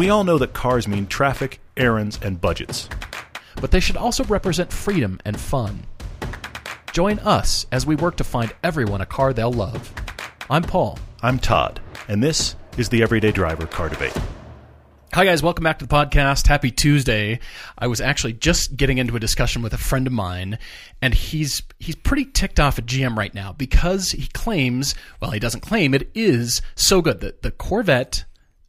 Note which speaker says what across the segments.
Speaker 1: We all know that cars mean traffic, errands, and budgets.
Speaker 2: but they should also represent freedom and fun. Join us as we work to find everyone a car they'll love. I'm Paul.
Speaker 1: I'm Todd, and this is the Everyday Driver Car Debate.
Speaker 2: Hi, guys. Welcome back to the podcast. Happy Tuesday. I was actually just getting into a discussion with a friend of mine, and he's he's pretty ticked off at GM right now because he claims, well, he doesn't claim it is so good that the Corvette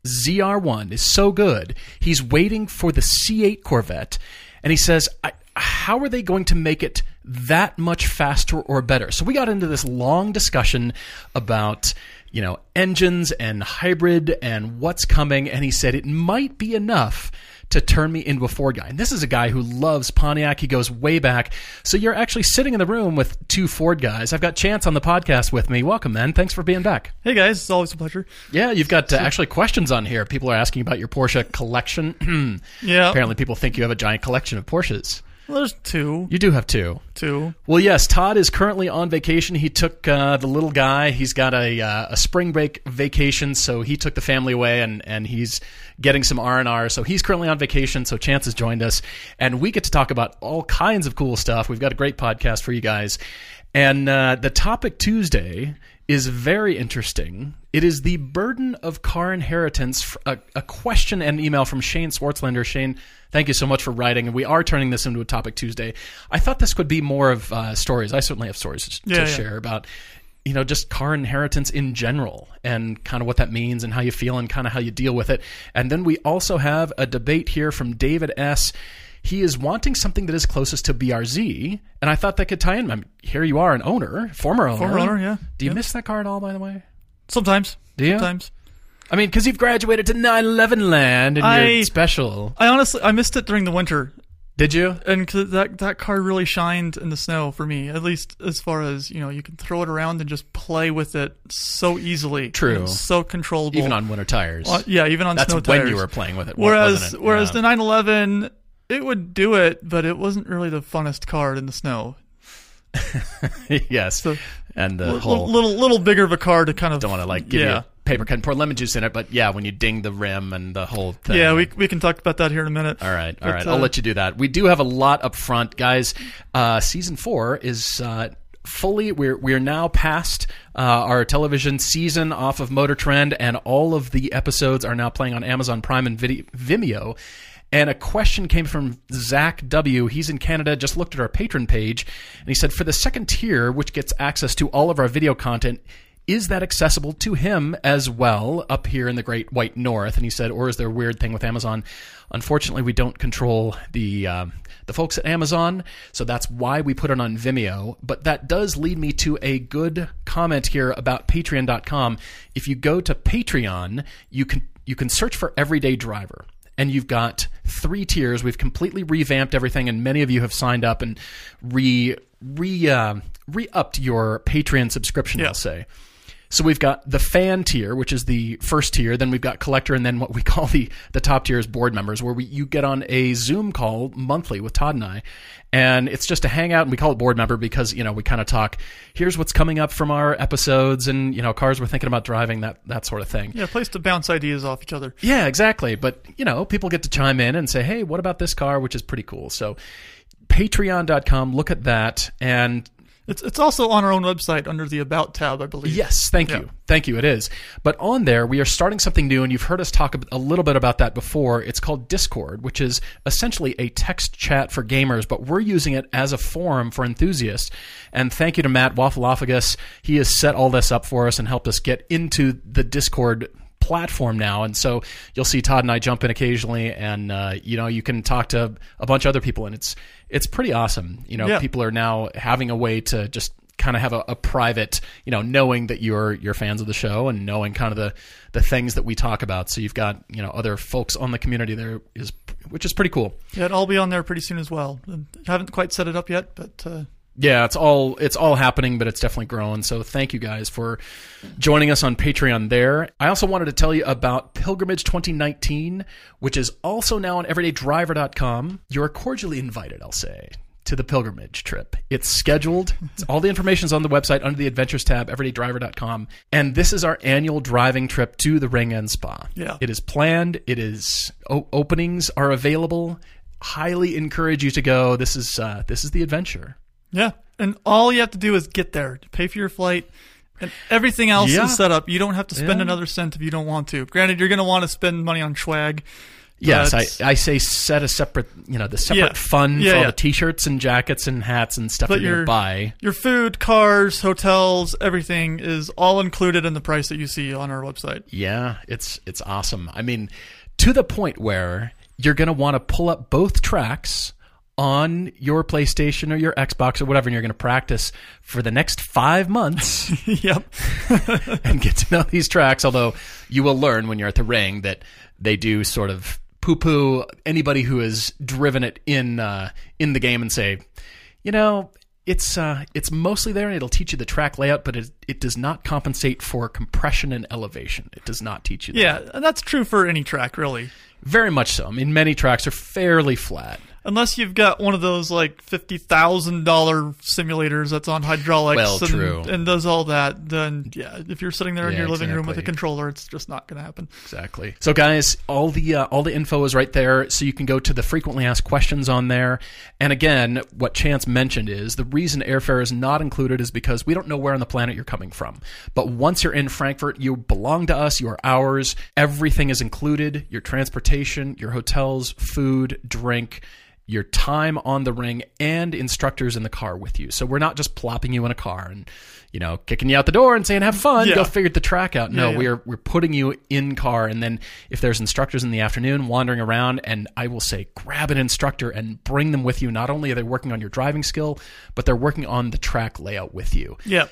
Speaker 2: ZR1 is so good. He's waiting for the C8 Corvette, and he says, "How are they going to make it that much faster or better?" So we got into this long discussion about you know, engines and hybrid and what's coming. And he said it might be enough to turn me into a Ford guy. And this is a guy who loves Pontiac. He goes way back. So you're actually sitting in the room with two Ford guys. I've got Chance on the podcast with me. Welcome, man. Thanks for being back.
Speaker 3: Hey guys, it's always a pleasure.
Speaker 2: Yeah, you've got uh, actually questions on here. People are asking about your Porsche collection.
Speaker 3: Yeah,
Speaker 2: Apparently, people think you have a giant collection of Porsches.
Speaker 3: Well, there's two,
Speaker 2: You do have two.
Speaker 3: two.
Speaker 2: Well, yes, Todd is currently on vacation. He took uh, the little guy. He's got a uh, a spring break vacation, so he took the family away, and and he's getting some R and R. So he's currently on vacation. So Chance has joined us, and we get to talk about all kinds of cool stuff. We've got a great podcast for you guys, and uh, the topic Tuesday is very interesting. It is the burden of car inheritance. A, a question and email from Shane Swartzlander. Shane, thank you so much for writing. And we are turning this into a topic Tuesday. I thought this could be more of uh, stories. I certainly have stories to
Speaker 3: Yeah, yeah.
Speaker 2: share about, you know, just car inheritance in general and kind of what that means and how you feel and kind of how you deal with it. And then we also have a debate here from David S. He is wanting something that is closest to BRZ, and I thought that could tie in. I mean, here you are, an owner, former owner.
Speaker 3: Former owner, yeah.
Speaker 2: Do you
Speaker 3: Yeah.
Speaker 2: miss that car at all, by the way?
Speaker 3: Sometimes.
Speaker 2: Do you?
Speaker 3: Sometimes.
Speaker 2: I mean, because you've graduated to 911 land and
Speaker 3: I-
Speaker 2: you're special.
Speaker 3: I honestly, I missed it during the winter,
Speaker 2: Did you?
Speaker 3: and 'cause that that car really shined in the snow for me. At least as far as you know, you can throw it around and just play with it so easily.
Speaker 2: True.
Speaker 3: And so controllable.
Speaker 2: Even on winter tires.
Speaker 3: Uh, yeah, even on
Speaker 2: That's
Speaker 3: snow
Speaker 2: when you were playing with it.
Speaker 3: Whereas,
Speaker 2: wasn't it?
Speaker 3: whereas
Speaker 2: Yeah.
Speaker 3: the 911, it would do it, but it wasn't really the funnest car in the snow.
Speaker 2: yes.
Speaker 3: So-
Speaker 2: and the
Speaker 3: Little,
Speaker 2: whole
Speaker 3: little, little bigger of a car to kind of
Speaker 2: don't want to like give
Speaker 3: yeah.
Speaker 2: you a paper cut and pour lemon juice in it, but yeah, when you ding the rim and the whole thing.
Speaker 3: Yeah, we we can talk about that here in a minute.
Speaker 2: All right, all
Speaker 3: But,
Speaker 2: right.
Speaker 3: uh,
Speaker 2: I'll let you do that. We do have a lot up front, guys. Uh, season four is uh, fully. We're we're now past uh, our television season off of Motor Trend, and all of the episodes are now playing on Amazon Prime and Vimeo. And a question came from Zach W. He's in Canada. Just looked at our Patreon page, and he said, for the second tier, which gets access to all of our video content, is that accessible to him as well up here in the great white north and he said or is there a weird thing with amazon unfortunately we don't control the um, the folks at amazon so that's why we put it on vimeo but that does lead me to a good comment here about patreon.com if you go to patreon you can you can search for everyday driver and you've got three tiers. We've completely revamped everything, and many of you have signed up and re re uh, re upped your Patreon subscription. I'll say. So we've got the fan tier, which is the first tier. Then we've got collector, and then what we call the the top tier is board members, where we you get on a Zoom call monthly with Todd and I, and it's just a hangout. And we call it board member because you know we kind of talk. Here's what's coming up from our episodes, and you know cars we're thinking about driving, that that sort of thing.
Speaker 3: Yeah, place to bounce ideas off each other.
Speaker 2: Yeah, exactly. But, you know, people get to chime in and say, hey, what about this car, which is pretty cool. So, patreon.com, look at that. And
Speaker 3: It's it's also on our own website under the About tab, I believe.
Speaker 2: yes, thank
Speaker 3: Yeah.
Speaker 2: you. Thank you. It is. But on there, we are starting something new, and you've heard us talk a- a little bit about that before. It's called Discord, which is essentially a text chat for gamers, but we're using it as a forum for enthusiasts. And thank you to Matt Waffleophagus. He has set all this up for us and helped us get into the Discord platform now and so you'll see todd and i jump in occasionally and uh, you know you can talk to a bunch of other people and it's it's pretty awesome you know
Speaker 3: Yeah.
Speaker 2: people are now having a way to just kind of have a, a private you know knowing that you're you're fans of the show and knowing kind of the the things that we talk about so you've got you know other folks on the community there is which is pretty cool
Speaker 3: Yeah, it'll all be on there pretty soon as well. I haven't quite set it up yet, but uh,
Speaker 2: yeah, it's all it's all happening, but it's definitely growing. So thank you guys for joining us on Patreon there. I also wanted to tell you about Pilgrimage 2019, which is also now on everydaydriver.com. You're cordially invited, I'll say, to the pilgrimage trip. It's scheduled. It's, all the information's on the website under the Adventures tab, everydaydriver.com. And this is our annual driving trip to the Ring End Spa.
Speaker 3: Yeah.
Speaker 2: It is planned. It is o- openings are available. Highly encourage you to go. This is uh, this is the adventure.
Speaker 3: Yeah. And all you have to do is get there, pay for your flight, and everything else
Speaker 2: Yeah.
Speaker 3: is set up. You don't have to spend
Speaker 2: Yeah.
Speaker 3: another cent if you don't want to. Granted, you're going to want to spend money on swag.
Speaker 2: Yes, I, I say set a separate, you know, the separate
Speaker 3: Yeah.
Speaker 2: fund for all the t-shirts and jackets and hats and stuff
Speaker 3: But
Speaker 2: going
Speaker 3: you're-
Speaker 2: buy.
Speaker 3: Your food, cars, hotels, everything is all included in the price that you see on our website.
Speaker 2: Yeah, it's it's awesome. I mean, to the point where you're going to want to pull up both tracks on your PlayStation or your Xbox or whatever, and you're going to practice for the next five months
Speaker 3: yep.
Speaker 2: and get to know these tracks. Although you will learn when you're at the ring that they do sort of poo-poo anybody who has driven it in uh, in the game and say, you know. It's uh, it's mostly there, and it'll teach you the track layout, but it, it does not compensate for compression and elevation. It does not teach you that.
Speaker 3: Yeah, that's true for any track, really.
Speaker 2: Very much so. I mean, many tracks are fairly flat.
Speaker 3: Unless you've got one of those like fifty thousand dollar simulators that's on hydraulics
Speaker 2: Well,
Speaker 3: and,
Speaker 2: true.
Speaker 3: and does all that, then yeah, if you're sitting there in
Speaker 2: Yeah,
Speaker 3: your living room with a controller, it's just not going to happen.
Speaker 2: Exactly. So, guys, all the uh, all the info is right there, so you can go to the frequently asked questions on there. And again, what Chance mentioned is the reason airfare is not included is because we don't know where on the planet you're coming from. But once you're in Frankfurt, you belong to us. You are ours. Everything is included: your transportation, your hotels, food, drink. Your time on the ring and instructors in the car with you. So we're not just plopping you in a car and, you know, kicking you out the door and saying, have fun,
Speaker 3: Yeah.
Speaker 2: go figure the track out. No,
Speaker 3: Yeah, yeah.
Speaker 2: we're we're putting you in car and then if there's instructors in the afternoon wandering around and I will say grab an instructor and bring them with you. Not only are they working on your driving skill, but they're working on the track layout with you.
Speaker 3: Yeah,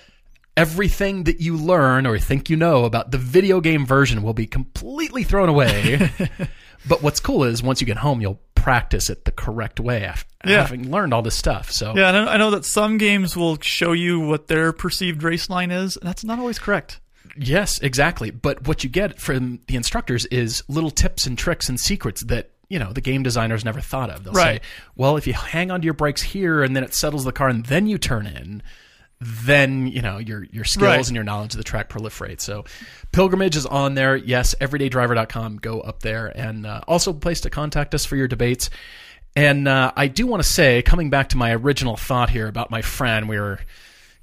Speaker 2: Everything that you learn or think you know about the video game version will be completely thrown away. but what's cool is once you get home, you'll practice it the correct way after
Speaker 3: Yeah.
Speaker 2: having learned all this stuff. So
Speaker 3: yeah. I know that some games will show you what their perceived race line is, and that's not always correct.
Speaker 2: Yes, exactly. But what you get from the instructors is little tips and tricks and secrets that you know the game designers never thought of. They'll
Speaker 3: Right.
Speaker 2: say, "Well, if you hang onto your brakes here and then it settles the car and then you turn in." Then you know your your skills
Speaker 3: Right.
Speaker 2: and your knowledge of the track proliferate. So, pilgrimage is on there. Yes, everydaydriver.com. Go up there, and uh, also a place to contact us for your debates. And uh, I do want to say, coming back to my original thought here about my friend, we were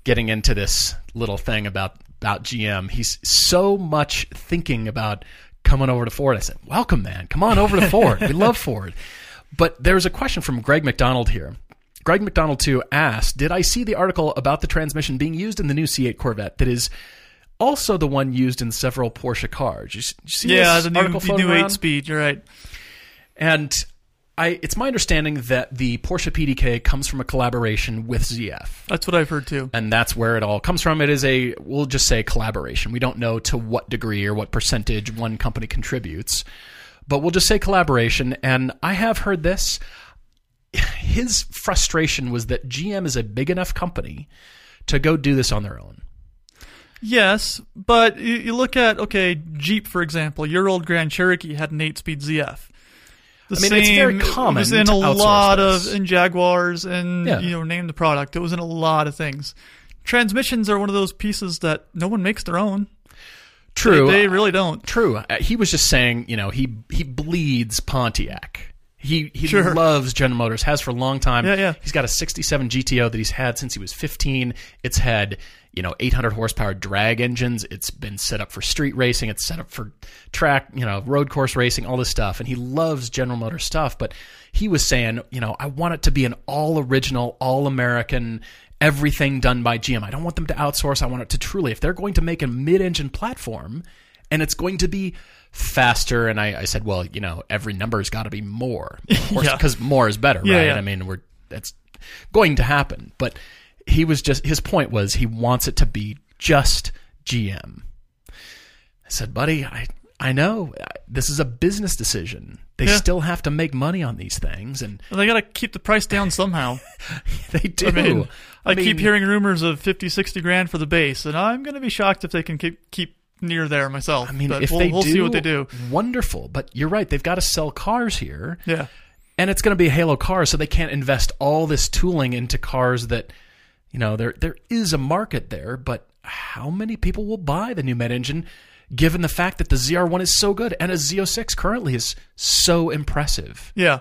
Speaker 2: getting into this little thing about about GM. He's so much thinking about coming over to Ford. I said, "Welcome, man. Come on over to Ford. we love Ford." But there's a question from Greg McDonald here. Greg McDonald too asked, "Did I see the article about the transmission being used in the new C8 Corvette that is also the one used in several Porsche cars?" You, you see
Speaker 3: Yeah,
Speaker 2: this
Speaker 3: the new, the new eight speed. You're right.
Speaker 2: And I, it's my understanding that the Porsche PDK comes from a collaboration with ZF
Speaker 3: That's what I've heard too.
Speaker 2: and that's where it all comes from. It is a we'll just say collaboration. We don't know to what degree or what percentage one company contributes, but we'll just say collaboration. And I have heard this. His frustration was that GM is a big enough company to go do this on their own.
Speaker 3: Yes, but you, you look at okay, Jeep for example. Your old Grand Cherokee had an eight-speed ZF. The
Speaker 2: I mean, it's very
Speaker 3: It
Speaker 2: common
Speaker 3: was in a lot
Speaker 2: this.
Speaker 3: of in Jaguars and
Speaker 2: Yeah.
Speaker 3: you know name the product. It was in a lot of things. Transmissions are one of those pieces that no one makes their own.
Speaker 2: True,
Speaker 3: They, they really don't.
Speaker 2: True. Uh, He was just saying, you know, he he bleeds Pontiac. He he
Speaker 3: Sure.
Speaker 2: loves General Motors. Has for a long time.
Speaker 3: Yeah, yeah.
Speaker 2: He's got a '67 GTO that he's had since he was 15. It's had you know 800 horsepower drag engines. It's been set up for street racing. It's set up for track, you know, road course racing, all this stuff. And he loves General Motors stuff. But he was saying, you know, I want it to be an all original, all American. Everything done by GM. I don't want them to outsource. I want it to truly, if they're going to make a mid engine platform and it's going to be faster. And I, I said, well, you know, every number's got to be more,
Speaker 3: Yeah.
Speaker 2: because more is better,
Speaker 3: Yeah,
Speaker 2: right?
Speaker 3: yeah.
Speaker 2: I mean, we're that's going to happen. But he was just his point was he wants it to be just GM. I said, buddy, I I know this is a business decision. They
Speaker 3: Yeah.
Speaker 2: still have to make money on these things, and
Speaker 3: And they got to keep the price down somehow.
Speaker 2: they do.
Speaker 3: I mean, I, keep
Speaker 2: mean,
Speaker 3: hearing rumors of 50, 60 grand for the base, and I'm going to be shocked if they can keep keep near there myself.
Speaker 2: I mean,
Speaker 3: but
Speaker 2: if
Speaker 3: we'll,
Speaker 2: they
Speaker 3: we'll
Speaker 2: do,
Speaker 3: see what they do.
Speaker 2: Wonderful, but you're right. They've got to sell cars here.
Speaker 3: Yeah.
Speaker 2: and it's going to be a Halo car, so they can't invest all this tooling into cars that, you know, there there is a market there, but how many people will buy the new med engine, given the fact that the ZR1 is so good and a Z06 currently is so impressive?
Speaker 3: Yeah.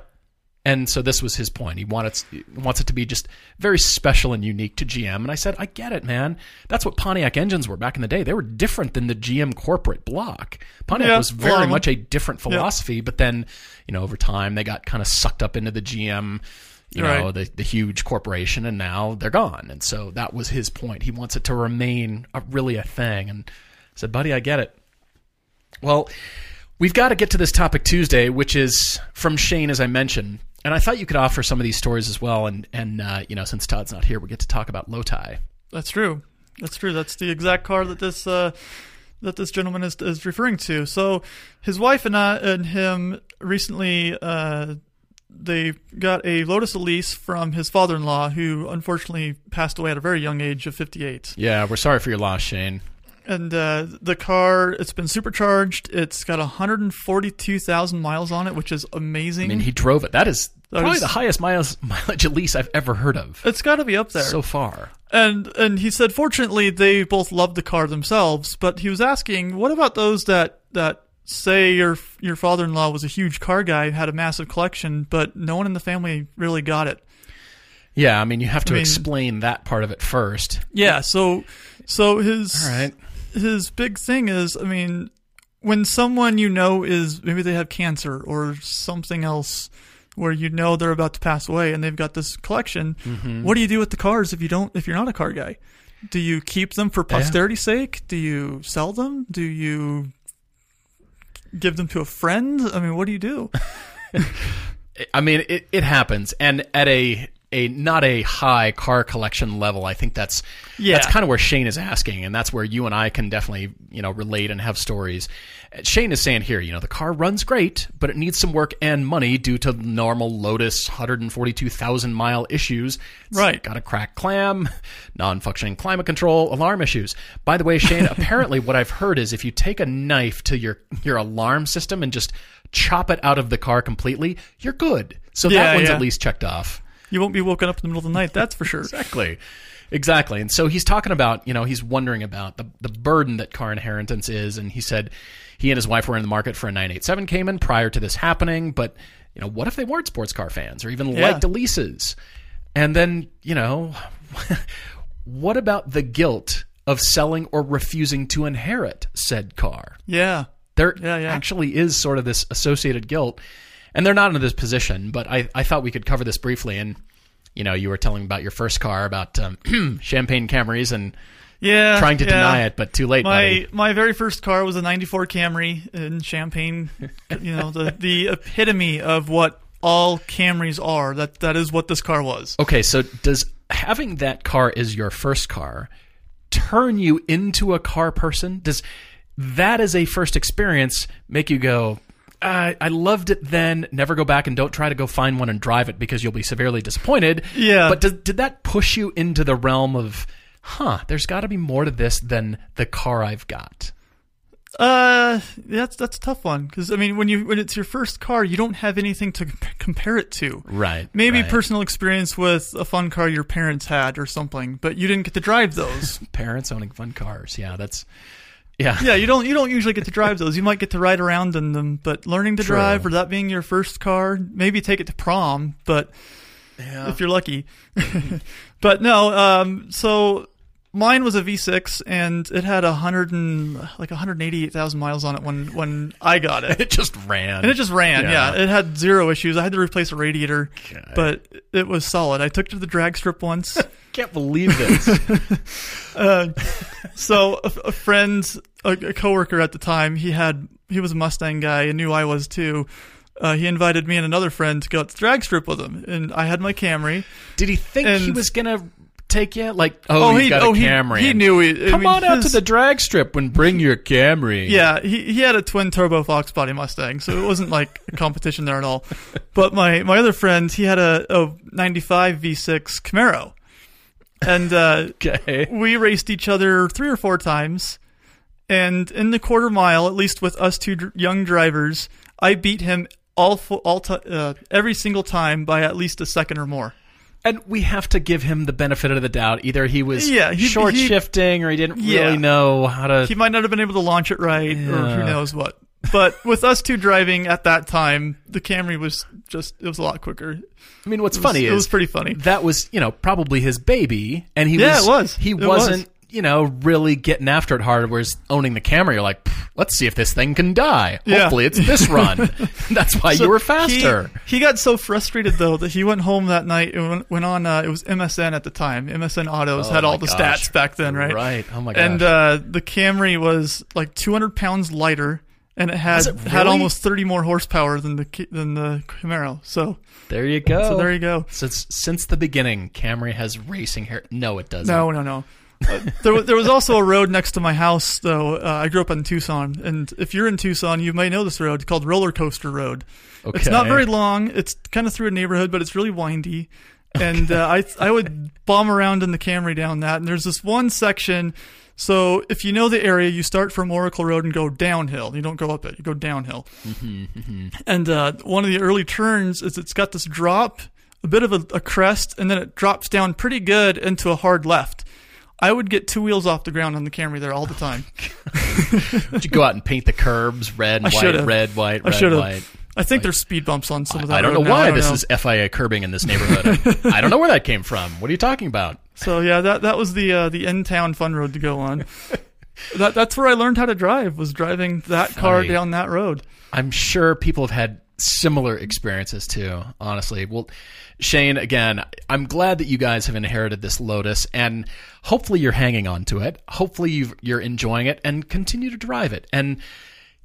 Speaker 2: And so this was his point. He wants wants it to be just very special and unique to GM. And I said, I get it, man. That's what Pontiac engines were back in the day. They were different than the GM corporate block. Pontiac
Speaker 3: Yeah,
Speaker 2: was very much a different philosophy. But then, you know, over time they got kind of sucked up into the GM, you know, the the huge corporation, and now they're gone. And so that was his point. He wants it to remain a, really a thing. And I said, buddy, I get it. Well, we've got to get to this topic Tuesday, which is from Shane, as I mentioned. And I thought you could offer some of these stories as well. And and uh, you know, since Todd's not here, we get to talk about Lotai.
Speaker 3: That's true. That's true. That's the exact car that this uh, that this gentleman is is referring to. So his wife and I and him recently uh, they got a Lotus Elise from his father-in-law, who unfortunately passed away at a very young age of 58.
Speaker 2: Yeah, we're sorry for your loss, Shane.
Speaker 3: And uh, the car, it's been supercharged. It's got 142,000 miles on it, which is amazing.
Speaker 2: I mean, he drove it. That is
Speaker 3: That
Speaker 2: probably
Speaker 3: is-
Speaker 2: the highest miles mileage Elise I've ever heard of
Speaker 3: it's got to be up there.
Speaker 2: so far.
Speaker 3: And and he said, fortunately, they both loved the car themselves. But he was asking, what about those that that say your your father in law was a huge car guy, had a massive collection, but no one in the family really got it.
Speaker 2: Yeah, I mean, you have to
Speaker 3: I mean-
Speaker 2: explain that part of it first.
Speaker 3: Yeah. So so his
Speaker 2: All right.
Speaker 3: His big thing is, I mean, when someone you know is maybe they have cancer or something else where you know they're about to pass away and they've got this collection,
Speaker 2: Mm-hmm.
Speaker 3: what do you do with the cars if you don't if you're not a car guy? Do you keep them for posterity's sake? Do you sell them? Do you give them to a friend? I mean, what do you do?
Speaker 2: I mean, it, it happens, and at a a not a high car collection level, I think that's
Speaker 3: Yeah.
Speaker 2: that's kind of where Shane is asking, and that's where you and I can definitely you know relate and have stories. Shane is saying here, you know, the car runs great, but it needs some work and money due to normal Lotus 142,000 mile issues. It's
Speaker 3: Right.
Speaker 2: got a cracked clam, non-functioning climate control, alarm issues. By the way, Shane, apparently what I've heard is if you take a knife to your your alarm system and just chop it out of the car completely, you're good. So
Speaker 3: Yeah,
Speaker 2: that one's
Speaker 3: yeah.
Speaker 2: at least checked off.
Speaker 3: You won't be woken up in the middle of the night, that's for sure.
Speaker 2: Exactly. Exactly. And so he's talking about, you know, he's wondering about the, the burden that car inheritance is. And he said he and his wife were in the market for a 987 Cayman prior to this happening. But, you know, what if they weren't sports car fans or even
Speaker 3: Yeah.
Speaker 2: liked Elises? And then, you know, what about the guilt of selling or refusing to inherit said car?
Speaker 3: Yeah.
Speaker 2: There
Speaker 3: Yeah, yeah.
Speaker 2: actually is sort of this associated guilt, and they're not in this position. But I, I thought we could cover this briefly. And you know, you were telling about your first car about um, Champagne Camrys and
Speaker 3: Yeah.
Speaker 2: trying to
Speaker 3: yeah.
Speaker 2: deny it, but too late,
Speaker 3: My
Speaker 2: buddy.
Speaker 3: my very first car was a '94 Camry in Champagne. you know, the the epitome of what all Camrys are. That that is what this car was.
Speaker 2: Okay, so does having that car as your first car turn you into a car person? Does that as a first experience make you go? I I loved it then. Never go back and don't try to go find one and drive it because you'll be severely disappointed.
Speaker 3: Yeah.
Speaker 2: But did, did that push you into the realm of, huh? There's got to be more to this than the car I've got.
Speaker 3: Uh, that's that's a tough one because I mean, when you when it's your first car, you don't have anything to compare it to.
Speaker 2: Right.
Speaker 3: Maybe
Speaker 2: right.
Speaker 3: personal experience with a fun car your parents had or something, but you didn't get to drive those.
Speaker 2: parents owning fun cars. Yeah, that's yeah.
Speaker 3: yeah, you don't you don't usually get to drive those. You might get to ride around in them, but learning to
Speaker 2: True.
Speaker 3: drive or that being your first car, maybe take it to prom, but if you're lucky. but no, um, so mine was a V6 and it had a hundred and like 188,000 miles on it when when I got it.
Speaker 2: It just ran.
Speaker 3: And it just ran,
Speaker 2: Yeah.
Speaker 3: yeah. It had zero issues. I had to replace a radiator,
Speaker 2: God.
Speaker 3: but it was solid. I took it to the drag strip once.
Speaker 2: can't believe this.
Speaker 3: Uh, so a, a friend, a, a coworker at the time, he had he was a Mustang guy and knew I was too. Uh, he invited me and another friend to go to the drag strip with him, and I had my Camry.
Speaker 2: Did he think he was gonna take you? Like, oh, he's
Speaker 3: he
Speaker 2: got
Speaker 3: oh, he,
Speaker 2: Camry.
Speaker 3: he knew it. I
Speaker 2: Come
Speaker 3: mean,
Speaker 2: on out
Speaker 3: his-
Speaker 2: to the drag strip and bring your Camry.
Speaker 3: Yeah, he he had a twin turbo Fox body Mustang, so it wasn't like a competition there at all. But my my other friend, he had a, a 95 V6 Camaro, and uh,
Speaker 2: Okay.
Speaker 3: we raced each other three or four times. And in the quarter mile, at least with us two dr- young drivers, I beat him all fo- all ti uh, every single time by at least a second or more.
Speaker 2: And we have to give him the benefit of the doubt. Either he was
Speaker 3: Yeah, he-
Speaker 2: short
Speaker 3: he-
Speaker 2: shifting or he didn't
Speaker 3: Yeah.
Speaker 2: really know how to.
Speaker 3: He might not have been able to launch it right, or who knows what. But with us two driving at that time, the Camry was just it was a lot quicker.
Speaker 2: I mean, what's
Speaker 3: It was-
Speaker 2: funny
Speaker 3: it
Speaker 2: is
Speaker 3: was pretty funny.
Speaker 2: that was you know probably his baby, and he
Speaker 3: Yeah,
Speaker 2: was,
Speaker 3: it was.
Speaker 2: he
Speaker 3: It
Speaker 2: wasn't
Speaker 3: was.
Speaker 2: You know really getting after it hard. Whereas owning the Camry, you're like, let's see if this thing can die.
Speaker 3: Yeah.
Speaker 2: Hopefully, it's this run. That's why
Speaker 3: So
Speaker 2: you were faster.
Speaker 3: He, got so frustrated though that he went home that night and went, went on. Uh, it was MSN at the time. MSN Autos
Speaker 2: Oh,
Speaker 3: had all the
Speaker 2: gosh.
Speaker 3: stats back then, right?
Speaker 2: Right. Oh my gosh.
Speaker 3: And uh, the Camry was like 200 pounds lighter, and it had
Speaker 2: it
Speaker 3: had almost 30 more horsepower than the than the Camaro. So
Speaker 2: there you go.
Speaker 3: so there you go.
Speaker 2: Since since the beginning, Camry has racing hair. No, it doesn't.
Speaker 3: No, no, no. There, there was also a road next to my house, though. Uh, I grew up in Tucson, and if you're in Tucson, you may know this road called Roller Coaster Road.
Speaker 2: Okay.
Speaker 3: It's not very long. It's kind of through a neighborhood, but it's really windy. And uh, I I would bomb around in the Camry down that. And there's this one section. So if you know the area, you start from Oracle Road and go downhill. You don't go up it. You go downhill. And uh, one of the early turns is it's got this drop, a bit of a, a crest, and then it drops down pretty good into a hard left. I would get two wheels off the ground on the Camry there all the time.
Speaker 2: Did you go out and paint the curbs red,
Speaker 3: I
Speaker 2: white,
Speaker 3: should've.
Speaker 2: red, white,
Speaker 3: I
Speaker 2: red,
Speaker 3: should
Speaker 2: white?
Speaker 3: have. I think there's speed bumps on some of that.
Speaker 2: I don't know why
Speaker 3: don't
Speaker 2: this
Speaker 3: know.
Speaker 2: is FIA curbing in this neighborhood. I don't know where that came from. What are you talking about?
Speaker 3: So yeah, that that was the uh, the in town fun road to go on. that that's where I learned how to drive. Was driving that car down that road.
Speaker 2: I'm sure people have had similar experiences too, honestly. Well, Shane, again, I'm glad that you guys have inherited this Lotus and hopefully you're hanging on to it. Hopefully you're enjoying it and continue to drive it. And,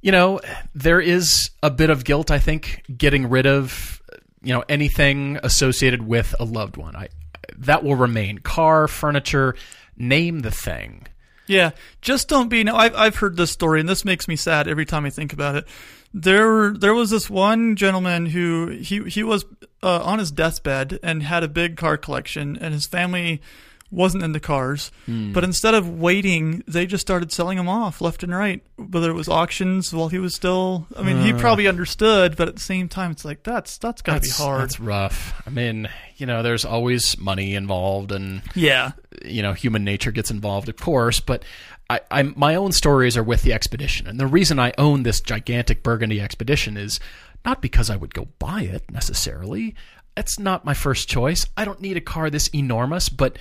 Speaker 2: you know, there is a bit of guilt, I think, getting rid of, you know, anything associated with a loved one. I, that will remain. Car, furniture, name the thing.
Speaker 3: Yeah, just don't be. No, I've I've heard this story, and this makes me sad every time I think about it. There there was this one gentleman who he he was uh, on his deathbed and had a big car collection, and his family wasn't into cars. But instead of waiting, they just started selling them off left and right. Whether it was auctions while he was still, I mean, he probably understood, but at the same time, it's like that's that's gotta
Speaker 2: That's,
Speaker 3: be hard.
Speaker 2: that's rough. I mean, you know, there's always money involved and
Speaker 3: yeah,
Speaker 2: you know human nature gets involved of course but I, I my own stories are with the expedition. And the reason i own this gigantic burgundy expedition is not because i would go buy it necessarily. That's not my first choice. I don't need a car this enormous but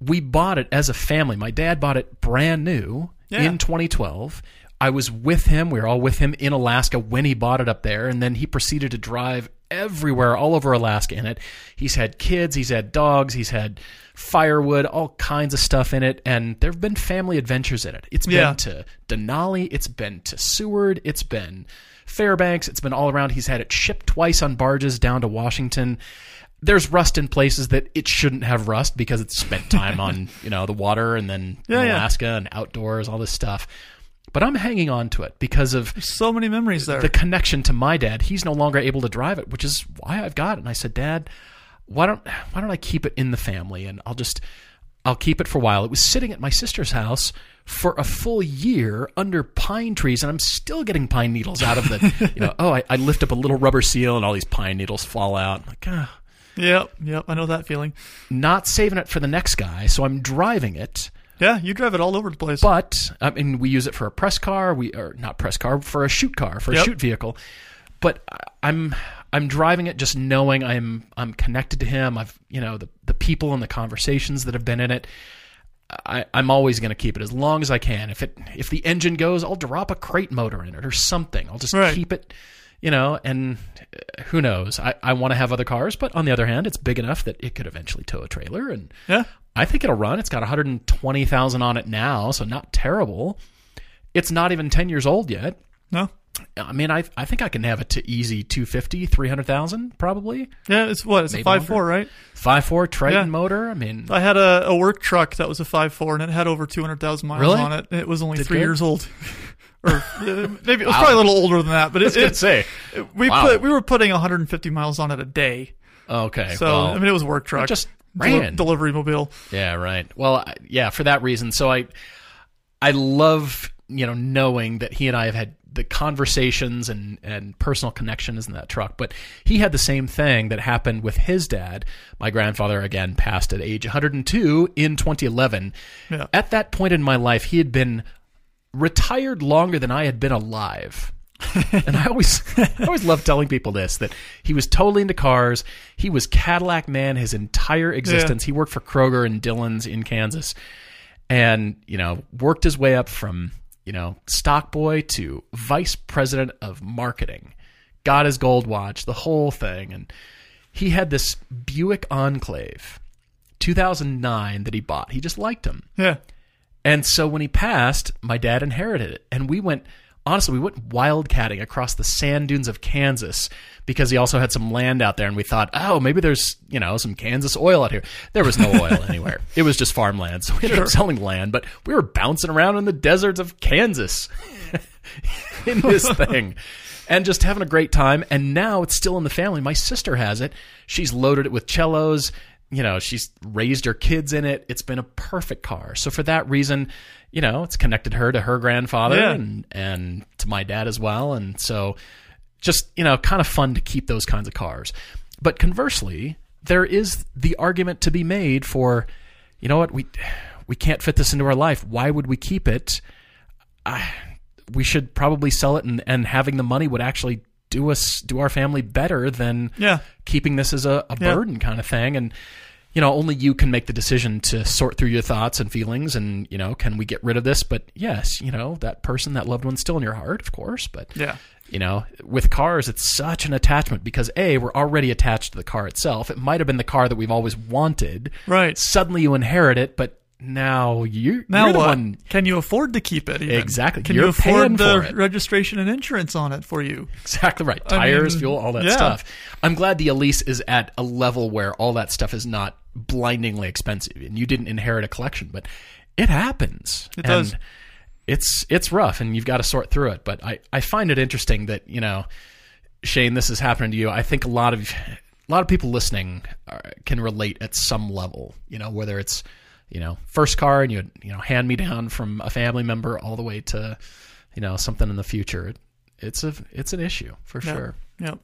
Speaker 2: we bought it as a family. My dad bought it brand new
Speaker 3: Yeah.
Speaker 2: in 2012 I was with him. We were all with him in Alaska when he bought it up there, and then he proceeded to drive everywhere, all over Alaska in it. He's had kids, he's had dogs, he's had firewood, all kinds of stuff in it, and there have been family adventures in it. It's been
Speaker 3: Yeah.
Speaker 2: to Denali, it's been to Seward, it's been Fairbanks, it's been all around. He's had it shipped twice on barges down to Washington. There's rust in places that it shouldn't have rust because it's spent time on, you know, the water and then
Speaker 3: Yeah,
Speaker 2: in
Speaker 3: yeah.
Speaker 2: Alaska and outdoors, all this stuff. But I'm hanging on to it because of
Speaker 3: so many memories there.
Speaker 2: the connection to my dad. He's no longer able to drive it, which is why I've got it. And I said, Dad, why don't why don't I keep it in the family and I'll just I'll keep it for a while. It was sitting at my sister's house for a full year under pine trees, and I'm still getting pine needles out of the. You know, oh, I, I lift up a little rubber seal, and all these pine needles fall out. I'm like, ah,
Speaker 3: yep, yep, I know that feeling.
Speaker 2: not saving it for the next guy, so I'm driving it.
Speaker 3: Yeah, you drive it all over the place.
Speaker 2: But I mean, we use it for a press car. We or not press car for a shoot car for a
Speaker 3: Yep.
Speaker 2: shoot vehicle. But I'm I'm driving it just knowing I'm I'm connected to him. I've you know the the people and the conversations that have been in it. I, I'm always going to keep it as long as I can. If it if the engine goes, I'll drop a crate motor in it or something. I'll just
Speaker 3: Right.
Speaker 2: keep it, you know. And uh, who knows? I, I want to have other cars, but on the other hand, it's big enough that it could eventually tow a trailer and
Speaker 3: yeah,
Speaker 2: I think it'll run. It's got 120,000 on it now, so not terrible. It's not even 10 years old yet.
Speaker 3: no,
Speaker 2: I mean, I I think I can have it to easy 250, 300,000 probably.
Speaker 3: yeah. It's what? It's
Speaker 2: Maybe
Speaker 3: a five four, right?
Speaker 2: 5.4 Triton
Speaker 3: Yeah.
Speaker 2: motor. I mean,
Speaker 3: I had a, a work truck that was a five four, and it had over two hundred thousand miles
Speaker 2: Really?
Speaker 3: on it. It was only
Speaker 2: Did
Speaker 3: three years old, or uh, maybe it was
Speaker 2: Wow.
Speaker 3: probably a little older than that. But it, it,
Speaker 2: say.
Speaker 3: we
Speaker 2: Wow.
Speaker 3: put we were putting 150 miles on it a day.
Speaker 2: Okay,
Speaker 3: So
Speaker 2: well,
Speaker 3: I mean, it was a work truck,
Speaker 2: just Ran.
Speaker 3: delivery mobile.
Speaker 2: Yeah, right. Well, I- yeah, for that reason. So I I love you know, knowing that he and I have had the conversations and, and personal connections in that truck. But he had the same thing that happened with his dad. My grandfather, again, passed at age 102 in 2011.
Speaker 3: Yeah.
Speaker 2: At that point in my life, he had been retired longer than I had been alive. and I always, I always love telling people this that he was totally into cars. He was Cadillac man his entire existence. He worked for Kroger and Dillon's in Kansas, and you know worked his way up from you know stock boy to vice president of marketing. Got his gold watch, the whole thing, and he had this Buick Enclave, 2009 that he bought. He just liked him.
Speaker 3: Yeah.
Speaker 2: And so when he passed, my dad inherited it. And we went, honestly, we went wildcatting across the sand dunes of Kansas because he also had some land out there. And we thought, oh, maybe there's, you know, some Kansas oil out here. There was no oil anywhere. It was just farmland. So we ended up selling land, but we were bouncing around in the deserts of Kansas in this thing. And just having a great time. And now it's still in the family. My sister has it. She's loaded it with cellos you know, she's raised her kids in it. It's been a perfect car. So for that reason, you know, it's connected her to her grandfather
Speaker 3: Yeah.
Speaker 2: and and to my dad as well. And so just, you know, kind of fun to keep those kinds of cars. But conversely, there is the argument to be made for, you know what, we we can't fit this into our life. Why would we keep it? I, we should probably sell it and, and having the money would actually do us do our family better than
Speaker 3: Yeah.
Speaker 2: keeping this as a, a
Speaker 3: Yeah.
Speaker 2: burden kind of thing and you know only you can make the decision to sort through your thoughts and feelings and you know can we get rid of this but yes you know that person that loved one's still in your heart of course but
Speaker 3: Yeah.
Speaker 2: you know with cars it's such an attachment because a we're already attached to the car itself it might have been the car that we've always wanted
Speaker 3: Right.
Speaker 2: suddenly you inherit it but now you
Speaker 3: Now
Speaker 2: you're one
Speaker 3: Can you afford to keep it? Even?
Speaker 2: Exactly.
Speaker 3: Can
Speaker 2: You're
Speaker 3: you afford the registration and insurance on it for you?
Speaker 2: Exactly right.
Speaker 3: I
Speaker 2: Tires,
Speaker 3: mean,
Speaker 2: fuel, all that
Speaker 3: yeah.
Speaker 2: stuff. I'm glad the Elise is at a level where all that stuff is not blindingly expensive, and you didn't inherit a collection, but it happens.
Speaker 3: It does.
Speaker 2: And It's it's rough, and you've got to sort through it. But I I find it interesting that you know, Shane, this is happening to you. I think a lot of a lot of people listening are, can relate at some level. You know, whether it's you know first car and you you know hand me down from a family member all the way to you know something in the future. It, it's a it's an issue for
Speaker 3: Yeah.
Speaker 2: sure.
Speaker 3: Yep.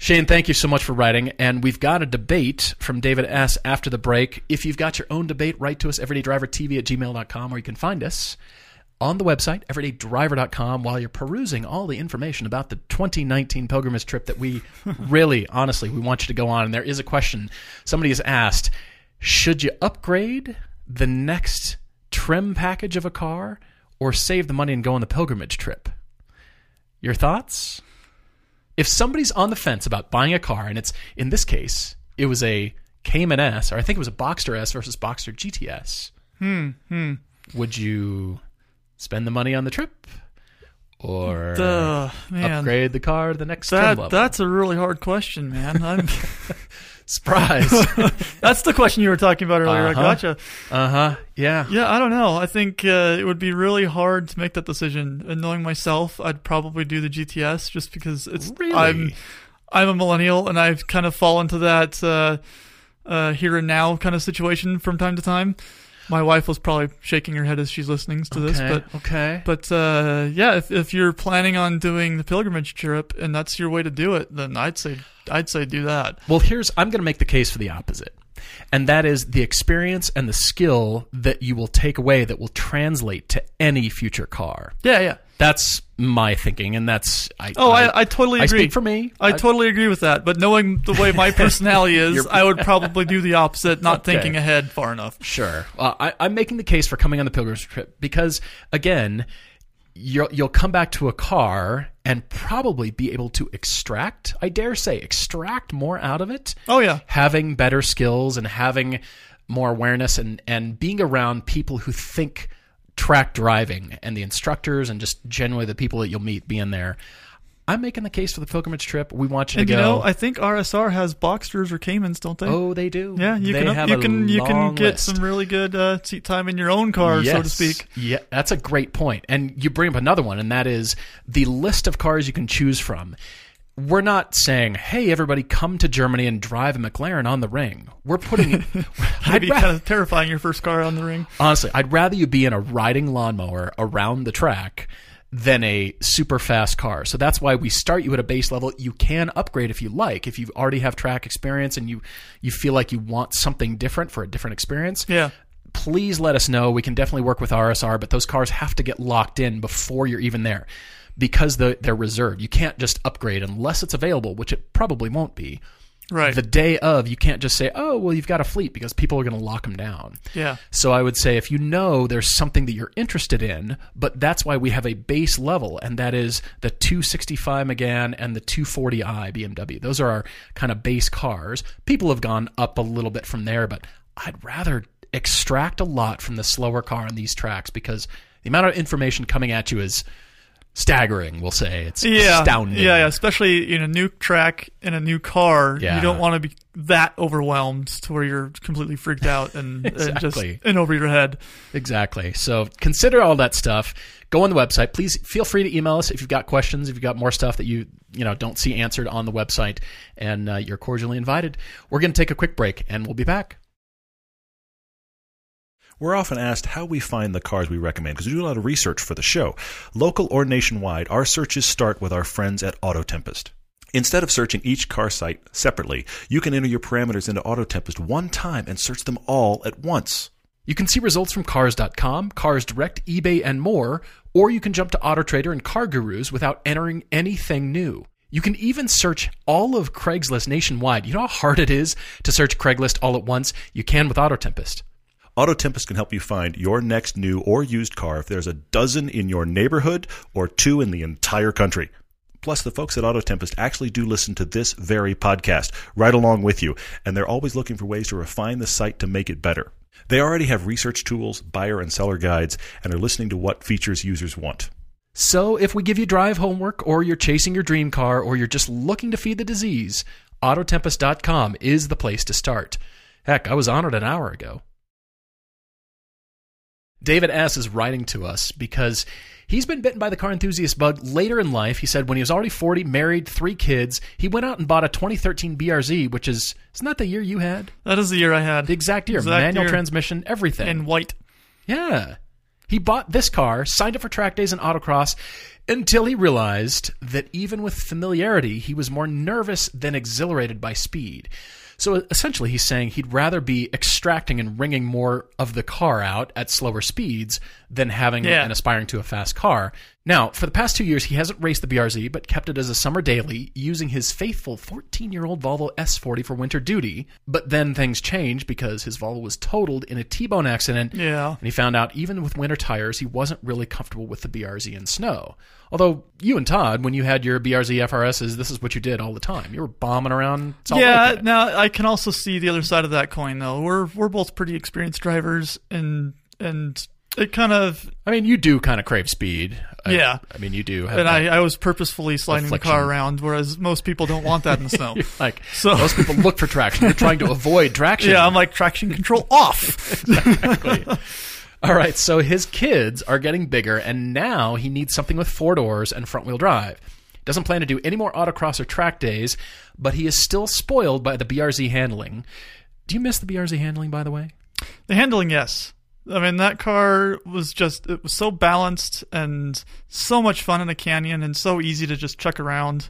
Speaker 2: Shane, thank you so much for writing. And we've got a debate from David S. after the break. If you've got your own debate, write to us, everydaydrivertv at gmail.com, or you can find us on the website, everydaydriver.com, while you're perusing all the information about the 2019 pilgrimage trip that we really, honestly, we want you to go on. And there is a question somebody has asked Should you upgrade the next trim package of a car or save the money and go on the pilgrimage trip? Your thoughts? if somebody's on the fence about buying a car, and it's in this case, it was a Cayman S, or I think it was a Boxster S versus Boxster GTS.
Speaker 3: Hmm. Hmm.
Speaker 2: Would you spend the money on the trip, or
Speaker 3: Duh,
Speaker 2: upgrade the car to the next trim
Speaker 3: That
Speaker 2: level?
Speaker 3: that's a really hard question, man. I'm,
Speaker 2: Surprise!
Speaker 3: that's the question you were talking about earlier.
Speaker 2: Uh-huh.
Speaker 3: I gotcha.
Speaker 2: uh huh. Yeah.
Speaker 3: Yeah, I don't know. I think uh, it would be really hard to make that decision. And knowing myself, I'd probably do the GTS just because it's
Speaker 2: Really?
Speaker 3: I'm I'm a millennial and I've kind of fallen to that uh, uh, here and now kind of situation from time to time. My wife was probably shaking her head as she's listening to this, but
Speaker 2: okay.
Speaker 3: but uh, yeah, if if you're planning on doing the pilgrimage trip and that's your way to do it, then I'd say I'd say do that.
Speaker 2: Well, here's I'm going to make the case for the opposite. And that is the experience and the skill that you will take away that will translate to any future car.
Speaker 3: Yeah, yeah.
Speaker 2: That's my thinking, and that's I.
Speaker 3: Oh, I, I totally
Speaker 2: I
Speaker 3: agree.
Speaker 2: speak for me.
Speaker 3: I totally agree with that. But knowing the way my personality is, I would probably do the opposite, not
Speaker 2: Okay.
Speaker 3: thinking ahead far enough.
Speaker 2: Sure. Well, I, I'm making the case for coming on the pilgrimage trip because, again, you'll, you'll come back to a car and probably be able to extract, I dare say, extract more out of it.
Speaker 3: Oh yeah,
Speaker 2: Having better skills and having more awareness and, and being around people who think track driving and the instructors and just generally the people that you'll meet being there. I'm making the case for the pilgrimage trip. We want you
Speaker 3: and
Speaker 2: to
Speaker 3: you know, I think RSR has Boxsters or Caymans, don't they?
Speaker 2: oh, they do.
Speaker 3: yeah, you
Speaker 2: they
Speaker 3: can
Speaker 2: have
Speaker 3: you
Speaker 2: a
Speaker 3: can you can get
Speaker 2: list.
Speaker 3: some really good uh, seat time in your own car, so to speak.
Speaker 2: Yeah, that's a great point. And you bring up another one, and that is the list of cars you can choose from. We're not saying, "Hey, everybody, come to Germany and drive a McLaren on the ring." We're putting. I'd
Speaker 3: be kind of terrifying your first car on the ring.
Speaker 2: honestly, I'd rather you be in a riding lawnmower around the track than a super fast car. So that's why we start you at a base level. You can upgrade if you like. If you already have track experience and you you feel like you want something different for a different experience,
Speaker 3: Yeah.
Speaker 2: please let us know. We can definitely work with RSR, but those cars have to get locked in before you're even there because the, they're reserved. You can't just upgrade unless it's available, which it probably won't be.
Speaker 3: Right.
Speaker 2: The day of, you can't just say, oh, well, you've got a fleet because people are going to lock them down.
Speaker 3: yeah.
Speaker 2: So I would say if you know there's something that you're interested in, but that's why we have a base level, and that is the 265 Megane and the 240i BMW. Those are our kind of base cars. People have gone up a little bit from there, but I'd rather extract a lot from the slower car on these tracks because the amount of information coming at you is staggering. We'll say it's
Speaker 3: Yeah.
Speaker 2: astounding.
Speaker 3: Yeah, yeah. Especially in a new track in a new car,
Speaker 2: Yeah.
Speaker 3: you don't want to be that overwhelmed to where you're completely freaked out and, and just
Speaker 2: Exactly.
Speaker 3: in over your head.
Speaker 2: Exactly. So consider all that stuff. Go on the website. Please feel free to email us if you've got questions, if you've got more stuff that you you know don't see answered on the website, and uh, you're cordially invited. We're going to take a quick break, and we'll be back.
Speaker 1: We're often asked how we find the cars we recommend because we do a lot of research for the show. Local or nationwide, our searches start with our friends at Auto Tempest. Instead of searching each car site separately, you can enter your parameters into Auto Tempest one time and search them all at once.
Speaker 2: You can see results from Cars.com, Cars Direct, eBay, and more, or you can jump to AutoTrader and Car Gurus without entering anything new. You can even search all of Craigslist nationwide. You know how hard it is to search Craigslist all at once? You can with Auto Tempest.
Speaker 1: Auto Tempest can help you find your next new or used car if there's a dozen in your neighborhood or two in the entire country. Plus, the folks at Auto Tempest actually do listen to this very podcast right along with you, and they're always looking for ways to refine the site to make it better. They already have research tools, buyer and seller guides, and are listening to what features users want.
Speaker 2: So, if we give you drive homework, or you're chasing your dream car, or you're just looking to feed the disease, Autotempest.com is the place to start. Heck, I was on it an hour ago. David S. is writing to us because he's been bitten by the car enthusiast bug later in life. He said when he was already 40, married, three kids, he went out and bought a 2013 BRZ, which is, isn't that the year you had?
Speaker 3: That is the year I had.
Speaker 2: The exact year.
Speaker 3: Exact
Speaker 2: Manual
Speaker 3: year.
Speaker 2: transmission, everything.
Speaker 3: in white.
Speaker 2: Yeah. He bought this car, signed up for track days and autocross, until he realized that even with familiarity, he was more nervous than exhilarated by speed. So essentially, he's saying he'd rather be extracting and wringing more of the car out at slower speeds than having
Speaker 3: Yeah.
Speaker 2: and aspiring to a fast car. Now, for the past two years, he hasn't raced the BRZ, but kept it as a summer daily, using his faithful 14 year old Volvo S40 for winter duty. But then things changed because his Volvo was totaled in a T bone accident.
Speaker 3: Yeah.
Speaker 2: And he found out even with winter tires, he wasn't really comfortable with the BRZ in snow. Although you and Todd, when you had your BRZ FRSs, this is what you did all the time. You were bombing around. Salt
Speaker 3: yeah.
Speaker 2: Lake.
Speaker 3: Now I can also see the other side of that coin, though. We're we're both pretty experienced drivers, and and it kind of
Speaker 2: I mean, you do kind of crave speed. I-
Speaker 3: Yeah.
Speaker 2: I, mean, you do. Have
Speaker 3: and I, I was purposefully sliding the car around, whereas most people don't want that in the snow.
Speaker 2: Like
Speaker 3: So-
Speaker 2: most people look for traction. You're trying to avoid traction.
Speaker 3: yeah, I'm like traction control off.
Speaker 2: All right, so his kids are getting bigger, and now he needs something with four doors and front wheel drive. Doesn't plan to do any more autocross or track days, but he is still spoiled by the BRZ handling. Do you miss the BRZ handling, by the way?
Speaker 3: The handling, yes. I mean, that car was just, it was so balanced and so much fun in a canyon and so easy to just chuck around.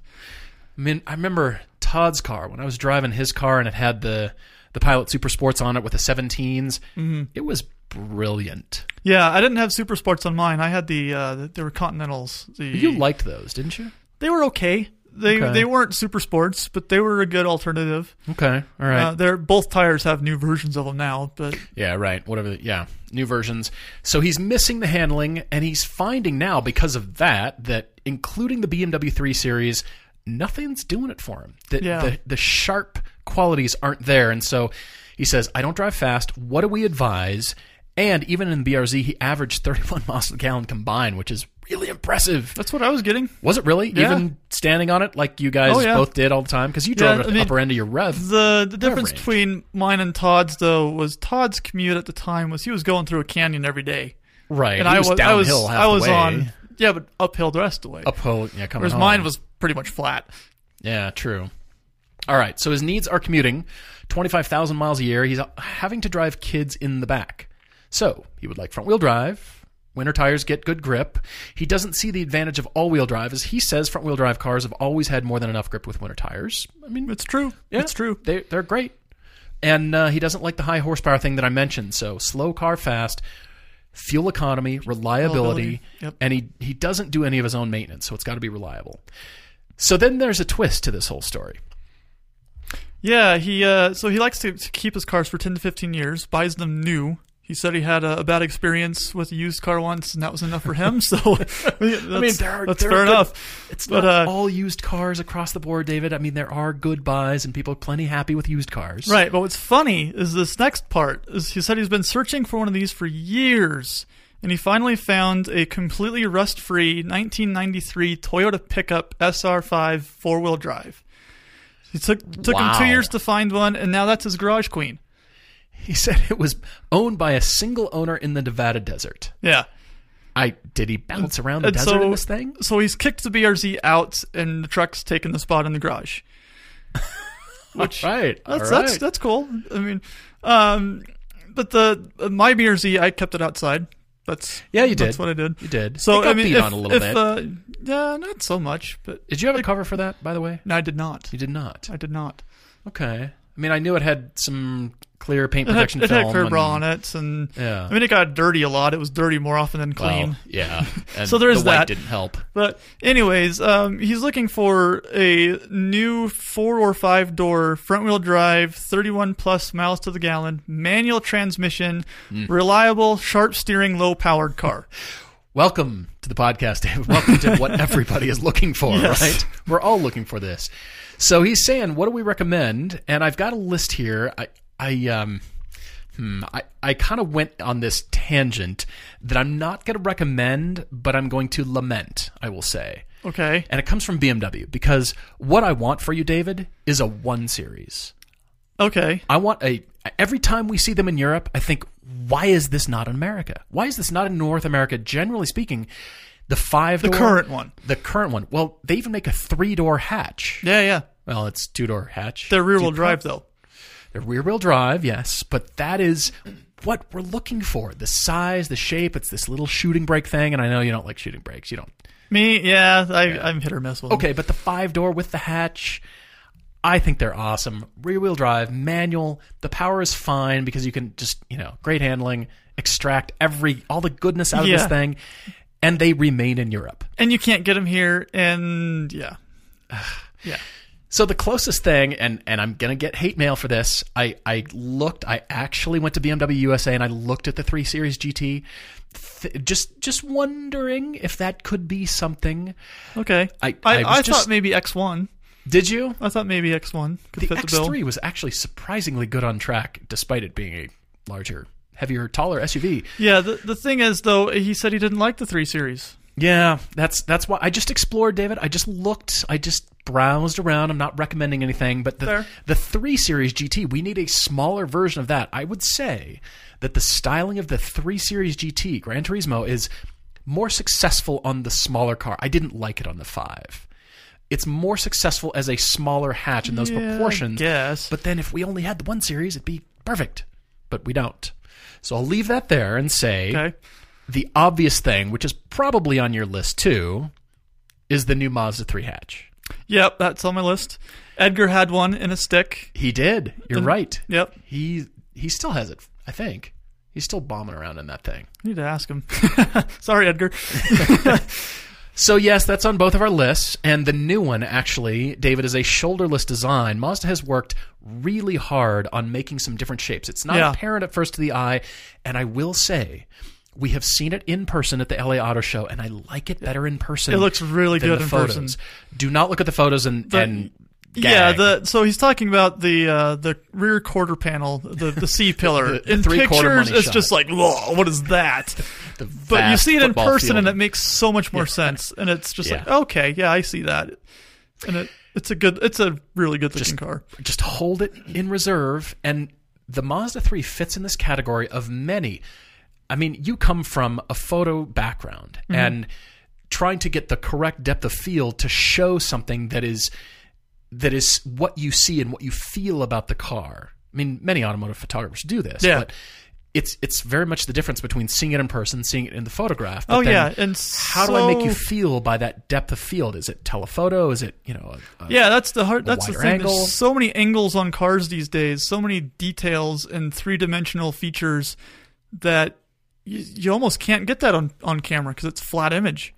Speaker 2: I mean, I remember Todd's car when I was driving his car, and it had the the Pilot Super Sports on it with the 17s.
Speaker 3: Mm-hmm.
Speaker 2: It was brilliant.
Speaker 3: Yeah, I didn't have super sports on mine. I had the, uh, the they were Continentals. The,
Speaker 2: You liked those, didn't you?
Speaker 3: they were okay. They
Speaker 2: Okay.
Speaker 3: they weren't super sports, but they were a good alternative.
Speaker 2: Okay, all right.
Speaker 3: Uh, they're both tires have new versions of them now, but
Speaker 2: Yeah, right. Whatever. Yeah, new versions. So he's missing the handling, and he's finding now because of that that including the BMW 3 Series, nothing's doing it for him. The,
Speaker 3: Yeah.
Speaker 2: the the sharp qualities aren't there, and so he says, "I don't drive fast. What do we advise?" And even in BRZ, he averaged 31 miles per gallon combined, which is really impressive.
Speaker 3: that's what I was getting.
Speaker 2: Was it really?
Speaker 3: Yeah.
Speaker 2: Even standing on it like you guys
Speaker 3: Oh, yeah.
Speaker 2: both did all the time? Because you drove
Speaker 3: Yeah,
Speaker 2: at
Speaker 3: I
Speaker 2: the
Speaker 3: mean,
Speaker 2: upper end of your rev.
Speaker 3: The the difference
Speaker 2: range.
Speaker 3: between mine and Todd's though was Todd's commute at the time was he was going through a canyon every day,
Speaker 2: right.
Speaker 3: and
Speaker 2: he
Speaker 3: I
Speaker 2: was
Speaker 3: was I was
Speaker 2: downhill
Speaker 3: I was on yeah, but uphill the rest of the way.
Speaker 2: uphill. Yeah, coming
Speaker 3: Whereas
Speaker 2: home.
Speaker 3: mine was pretty much flat.
Speaker 2: Yeah, true. All right, so his needs are commuting 25,000 miles a year. He's uh, having to drive kids in the back. So he would like front wheel drive. Winter tires get good grip. He doesn't see the advantage of all wheel drive. As he says, front wheel drive cars have always had more than enough grip with winter tires. I mean,
Speaker 3: It's true.
Speaker 2: yeah,
Speaker 3: It's true.
Speaker 2: They, they're great. And uh, he doesn't like the high horsepower thing that I mentioned. So slow car, fast, fuel economy, reliability,
Speaker 3: yep.
Speaker 2: and he he doesn't do any of his own maintenance. So it's got to be reliable. So then there's a twist to this whole story.
Speaker 3: Yeah, he uh, so he likes to, to keep his cars for ten to fifteen years. Buys them new. He said he had a, a bad experience with a used car once, and that was enough for him. So, I mean,
Speaker 2: there are,
Speaker 3: that's
Speaker 2: there
Speaker 3: fair
Speaker 2: are good-
Speaker 3: enough.
Speaker 2: It's
Speaker 3: But,
Speaker 2: not
Speaker 3: uh,
Speaker 2: all used cars across the board, David. I mean, there are good buys and people are plenty happy with used cars.
Speaker 3: Right, but what's funny is this next part. Is he said he's been searching for one of these for years, and he finally found a completely rust-free 1993 Toyota pickup SR5 four-wheel drive. He took took him two years to find one, and now that's his garage queen.
Speaker 2: He said it was owned by a single owner in the Nevada desert.
Speaker 3: Yeah.
Speaker 2: I did he bounce around the
Speaker 3: And
Speaker 2: desert
Speaker 3: so-
Speaker 2: in this thing?
Speaker 3: So he's kicked the BRZ out, and the truck's taken the spot in the garage. Which
Speaker 2: right,
Speaker 3: that's
Speaker 2: all
Speaker 3: that's
Speaker 2: right.
Speaker 3: that's cool. I mean, um, but the my BRZ I kept it outside. That's
Speaker 2: Yeah, you
Speaker 3: That's
Speaker 2: did.
Speaker 3: what I did.
Speaker 2: You did.
Speaker 3: So
Speaker 2: It
Speaker 3: I mean,
Speaker 2: beat
Speaker 3: if,
Speaker 2: on a little
Speaker 3: if,
Speaker 2: bit.
Speaker 3: Uh, yeah, not so much, but
Speaker 2: did you have a cover for that, by the way?
Speaker 3: no, I did not.
Speaker 2: You did not.
Speaker 3: I did not.
Speaker 2: Okay. I mean, I knew it had some clear paint
Speaker 3: It had,
Speaker 2: protection
Speaker 3: it had
Speaker 2: film.
Speaker 3: bra
Speaker 2: and-
Speaker 3: on it, and
Speaker 2: Yeah.
Speaker 3: I mean, it got dirty a lot. It was dirty more often than
Speaker 2: Well,
Speaker 3: clean.
Speaker 2: yeah. And
Speaker 3: So there is
Speaker 2: the
Speaker 3: that.
Speaker 2: didn't help.
Speaker 3: But anyways, um, he's looking for a new four or five door front wheel drive, 31 plus miles to the gallon, manual transmission,
Speaker 2: Hmm.
Speaker 3: reliable, sharp steering, low powered car.
Speaker 2: Welcome to the podcast, David. Welcome to what everybody is looking for,
Speaker 3: Yes.
Speaker 2: right? We're all looking for this. So he's saying, what do we recommend? And I've got a list here. I, I, um, hmm, I, I kind of went on this tangent that I'm not going to recommend, but I'm going to lament, I will say.
Speaker 3: Okay.
Speaker 2: And it comes from BMW because what I want for you, David, is a one series.
Speaker 3: Okay.
Speaker 2: I want a. Every time we see them in Europe, I think, why is this not in America? Why is this not in North America? Generally speaking, the five
Speaker 3: The current one.
Speaker 2: the current one. Well, they even make a three door hatch.
Speaker 3: Yeah, yeah.
Speaker 2: Well, it's two door hatch.
Speaker 3: They're rear wheel drive, though.
Speaker 2: They're rear wheel drive, yes, but that is what we're looking for. The size, the shape. It's this little shooting brake thing, and I know you don't like shooting brakes. You don't.
Speaker 3: Me, yeah, I, I'm hit or miss with them.
Speaker 2: Okay, but the five door with the hatch, I think they're awesome. Rear wheel drive, manual. The power is fine because you can just, you know, great handling, extract every all the goodness out of this thing, and they remain in Europe.
Speaker 3: And you can't get them here, and yeah. yeah.
Speaker 2: So the closest thing, and and I'm gonna get hate mail for this. I I looked. I actually went to BMW USA and I looked at the three Series GT. Th- just just wondering if that could be something.
Speaker 3: Okay.
Speaker 2: I-
Speaker 3: I,
Speaker 2: I
Speaker 3: I,
Speaker 2: just-
Speaker 3: thought maybe X1.
Speaker 2: Did you?
Speaker 3: I thought maybe X1 could
Speaker 2: The
Speaker 3: fit the bill.
Speaker 2: X3 was actually surprisingly good on track, despite it being a larger, heavier, taller SUV.
Speaker 3: Yeah, the, the thing is, though, he said he didn't like the 3 Series.
Speaker 2: Yeah, that's that's why I just explored, David. I just looked, I just browsed around. I'm not recommending anything, but the
Speaker 3: Fair.
Speaker 2: the three series GT, we need a smaller version of that. I would say that the styling of the three series GT Gran Turismo is more successful on the smaller car. I didn't like it on the five. It's more successful as a smaller hatch in those
Speaker 3: Yeah,
Speaker 2: proportions.
Speaker 3: guess.
Speaker 2: But then if we only had the one series, it'd be perfect. But we don't. So I'll leave that there and say
Speaker 3: Okay.
Speaker 2: The obvious thing, which is probably on your list too, is the new Mazda 3 hatch.
Speaker 3: Yep, that's on my list. Edgar had one in a stick.
Speaker 2: He did. You're
Speaker 3: And-
Speaker 2: right.
Speaker 3: Yep.
Speaker 2: He he still has it, I think. He's still bombing around in that thing.
Speaker 3: I need to ask him. Sorry, Edgar.
Speaker 2: So yes, that's on both of our lists. And the new one, actually, David, is a shoulderless design. Mazda has worked really hard on making some different shapes. It's not
Speaker 3: Yeah.
Speaker 2: apparent at first to the eye, and I will say, we have seen it in person at the LA Auto Show, and I like it better in person.
Speaker 3: It looks really good
Speaker 2: the
Speaker 3: in
Speaker 2: photos.
Speaker 3: person.
Speaker 2: Do not look at the photos and, and
Speaker 3: Yeah, the so he's talking about the uh, the rear quarter panel, the the C pillar.
Speaker 2: The- the
Speaker 3: in pictures, it's
Speaker 2: shot.
Speaker 3: just like, whoa, what is that?
Speaker 2: the
Speaker 3: But you see it in person,
Speaker 2: field.
Speaker 3: and it makes so much more sense. And it's just like, okay, yeah, I see that. And it it's a good, it's a really good looking car.
Speaker 2: just hold it in reserve and the Mazda 3 fits in this category of many I mean you come from a photo background mm-hmm. and trying to get the correct depth of field to show something that is that is what you see and what you feel about the car. I mean, many automotive photographers do this,
Speaker 3: Yeah.
Speaker 2: but it's it's very much the difference between seeing it in person, seeing it in the photograph. But
Speaker 3: Oh
Speaker 2: then
Speaker 3: yeah, and
Speaker 2: how do I make you feel by that depth of field? Is it telephoto? Is it you know? A, a-
Speaker 3: Yeah, that's the hard. That's the thing.
Speaker 2: angle.
Speaker 3: There's so many angles on cars these days, so many details and three dimensional features that you, you almost can't get that on on camera because it's flat image.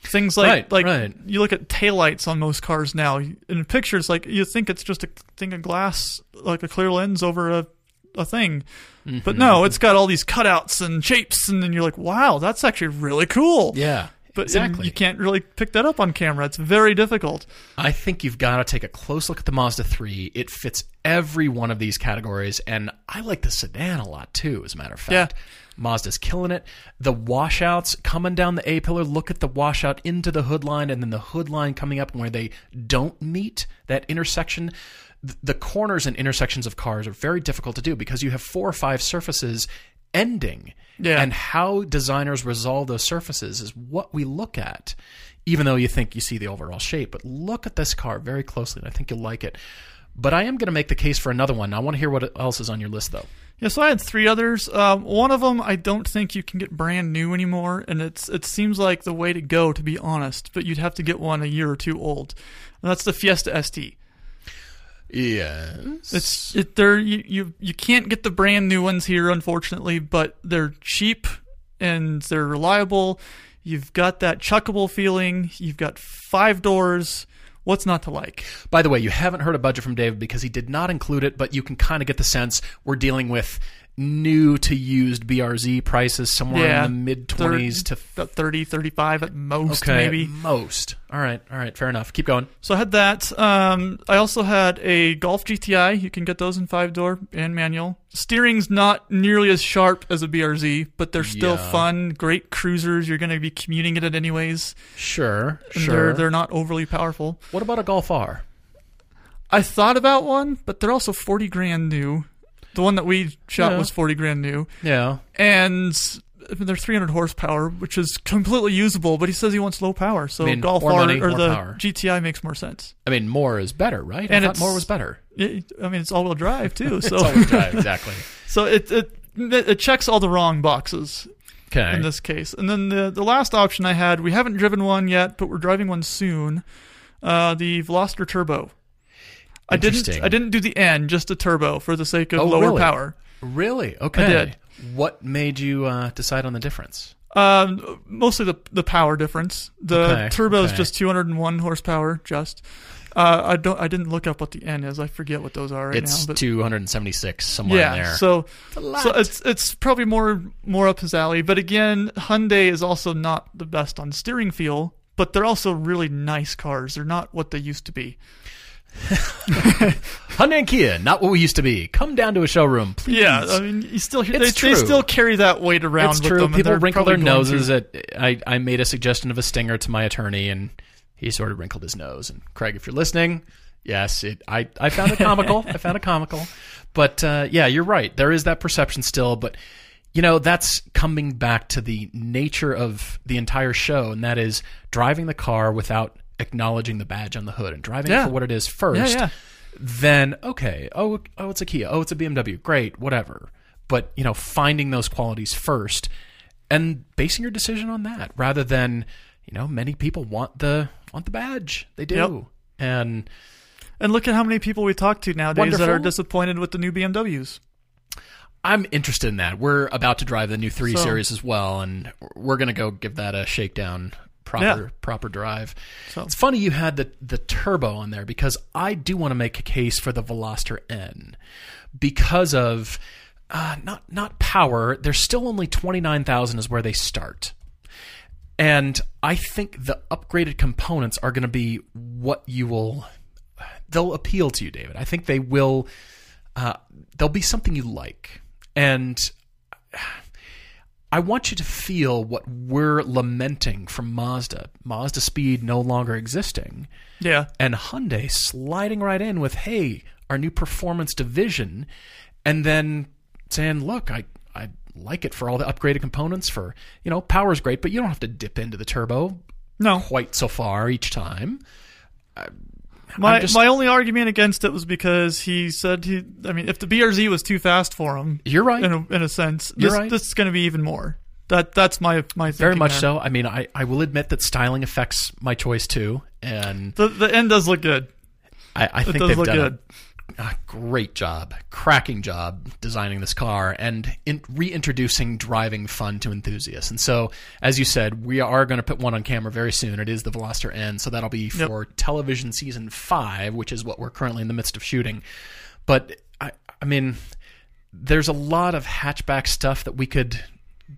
Speaker 3: Things like
Speaker 2: Right,
Speaker 3: like
Speaker 2: right.
Speaker 3: you look at taillights on most cars now. In pictures, like you think it's just a thing of glass, like a clear lens over a a thing.
Speaker 2: Mm-hmm.
Speaker 3: But no, it's got all these cutouts and shapes, and then you're like, wow, that's actually really cool.
Speaker 2: yeah,
Speaker 3: But
Speaker 2: exactly.
Speaker 3: you can't really pick that up on camera. It's very difficult.
Speaker 2: I think you've got to take a close look at the Mazda 3. It fits every one of these categories, and I like the sedan a lot too, as a matter of fact. Mazda's killing it. The washouts coming down the A pillar, look at the washout into the hood line, and then the hood line coming up where they don't meet that intersection. The corners and intersections of cars are very difficult to do because you have four or five surfaces ending.
Speaker 3: Yeah.
Speaker 2: And how designers resolve those surfaces is what we look at, even though you think you see the overall shape. But look at this car very closely, and I think you'll like it. But I am going to make the case for another one. I want to hear what else is on your list, though.
Speaker 3: Yeah, so I had three others. Um, one of them I don't think you can get brand new anymore, and it's it seems like the way to go, to be honest. But you'd have to get one a year or two old. And that's the Fiesta ST.
Speaker 2: Yes.
Speaker 3: It's it, they're you, you you can't get the brand new ones here, unfortunately, but they're cheap and they're reliable. You've got that chuckable feeling. You've got five doors. What's not to like?
Speaker 2: By the way, you haven't heard a budget from David because he did not include it, but you can kind of get the sense we're dealing with new to used BRZ prices somewhere
Speaker 3: Yeah,
Speaker 2: in the mid 20s to
Speaker 3: About 30, 35 at most,
Speaker 2: okay,
Speaker 3: maybe.
Speaker 2: at most. All right, all right, fair enough. Keep going.
Speaker 3: So I had that. Um, I also had a Golf GTI. You can get those in five door and manual. Steering's not nearly as sharp as a BRZ, but they're still
Speaker 2: Yeah.
Speaker 3: fun. Great cruisers. You're going to be commuting in it anyways.
Speaker 2: Sure, sure.
Speaker 3: They're they're not overly powerful.
Speaker 2: what about a Golf R?
Speaker 3: I thought about one, but they're also forty grand new. The one that we shot
Speaker 2: Yeah.
Speaker 3: was forty grand new,
Speaker 2: Yeah.
Speaker 3: and I mean, they're 300 horsepower, which is completely usable. But he says he wants low power, so
Speaker 2: I mean,
Speaker 3: Golf R
Speaker 2: money,
Speaker 3: or the
Speaker 2: power.
Speaker 3: GTI makes more sense.
Speaker 2: I mean, more is better, right?
Speaker 3: And
Speaker 2: I thought more was better.
Speaker 3: It, I mean, it's all-wheel drive too, so
Speaker 2: It's always drive, exactly.
Speaker 3: So it, it it checks all the wrong boxes
Speaker 2: Okay.
Speaker 3: in this case. And then the the last option I had, we haven't driven one yet, but we're driving one soon. Uh, the Veloster Turbo. I didn't I didn't do the N, just the turbo for the sake of
Speaker 2: Oh,
Speaker 3: lower
Speaker 2: really?
Speaker 3: power.
Speaker 2: Really? Okay.
Speaker 3: I did.
Speaker 2: What made you uh, decide on the difference?
Speaker 3: Um, mostly the the power difference. The
Speaker 2: Okay,
Speaker 3: turbo is
Speaker 2: okay.
Speaker 3: just 201 horsepower. Just uh, I don't I didn't look up what the N is. I forget what those are right
Speaker 2: it's
Speaker 3: now. But
Speaker 2: 276 somewhere
Speaker 3: yeah,
Speaker 2: in there.
Speaker 3: so
Speaker 2: a.
Speaker 3: So it's it's probably more more up his alley. But again, Hyundai is also not the best on steering feel, but they're also really nice cars. They're not what they used to be.
Speaker 2: Hyundai and Kia, not what we used to be. Come down to a showroom, please.
Speaker 3: Yeah, I mean, you still hear, they, they still carry that weight around
Speaker 2: it's
Speaker 3: with
Speaker 2: true. People wrinkle their noses. At I, I made a suggestion of a stinger to my attorney, and he sort of wrinkled his nose. And Craig, if you're listening, yes, it, I I found it comical. I found it comical, but uh, yeah, you're right. There is that perception still, but you know that's coming back to the nature of the entire show, and that is driving the car without acknowledging the badge on the hood and driving it for what it is first
Speaker 3: Yeah, yeah.
Speaker 2: then okay, oh, oh, it's a Kia, oh, it's a BMW, great, whatever. But you know, finding those qualities first and basing your decision on that, rather than you know, many people want the want the badge, they do,
Speaker 3: Yep.
Speaker 2: and
Speaker 3: And look at how many people we talk to nowadays that are disappointed with the new BMWs.
Speaker 2: I'm interested in that. We're about to drive the new three
Speaker 3: So-
Speaker 2: series as well, and we're gonna go give that a shakedown. Proper
Speaker 3: Yeah.
Speaker 2: proper drive.
Speaker 3: So-
Speaker 2: It's funny you had the the turbo on there because I do want to make a case for the Veloster N because of uh, not not power. They're still only twenty nine thousand is where they start, and I think the upgraded components are going to be what you will. They'll appeal to you, David. I think they will. Uh, they'll be something you like, and I want you to feel what we're lamenting from Mazda. Mazda Speed no longer existing
Speaker 3: Yeah,
Speaker 2: and Hyundai sliding right in with, "Hey, our new performance division," and then saying, "Look, I I like it for all the upgraded components. For you know, power's great, but you don't have to dip into the turbo
Speaker 3: no,
Speaker 2: quite so far each time." Uh,
Speaker 3: My
Speaker 2: just-
Speaker 3: my only argument against it was because he said he. I mean, if the BRZ was too fast for him,
Speaker 2: You're right.
Speaker 3: in a, in a sense,
Speaker 2: You're
Speaker 3: this,
Speaker 2: right.
Speaker 3: this is going to be even more. That that's my my
Speaker 2: Very much
Speaker 3: there.
Speaker 2: so. I mean, I, I will admit that styling affects my choice too, and
Speaker 3: The the end does look good.
Speaker 2: I, I
Speaker 3: It
Speaker 2: think
Speaker 3: does
Speaker 2: they've
Speaker 3: look
Speaker 2: done
Speaker 3: good.
Speaker 2: a, a great job, cracking job designing this car and in, reintroducing driving fun to enthusiasts. And so, as you said, we are going to put one on camera very soon. It is the Veloster N, so that'll be for television season five, which is what we're currently in the midst of shooting. But I, I mean, there's a lot of hatchback stuff that we could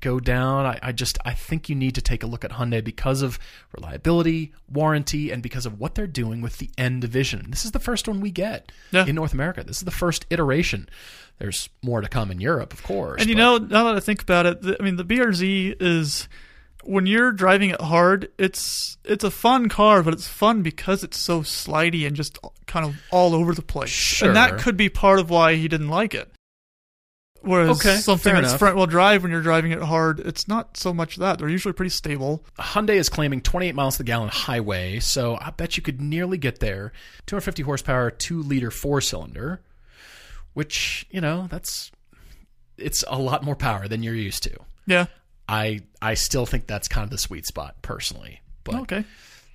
Speaker 2: go down. I, I just I think you need to take a look at Hyundai because of reliability, warranty, and because of what they're doing with the N division. This is the first one we get
Speaker 3: Yeah.
Speaker 2: in North America. This is the first iteration. There's more to come in Europe, of course.
Speaker 3: And you know, now that I think about it, the, I mean, the BRZ is when you're driving it hard, it's it's a fun car, but it's fun because it's so slidey and just kind of all over the place.
Speaker 2: Sure.
Speaker 3: And that could be part of why he didn't like it. Whereas
Speaker 2: Okay,
Speaker 3: something that's
Speaker 2: enough.
Speaker 3: front wheel drive when you're driving it hard, it's not so much that. They're usually pretty stable.
Speaker 2: Hyundai is claiming 28 miles to the gallon highway, so I bet you could nearly get there. 250 horsepower, two liter four cylinder, which you know that's it's a lot more power than you're used to.
Speaker 3: Yeah.
Speaker 2: I I still think that's kind of the sweet spot personally. But
Speaker 3: Okay.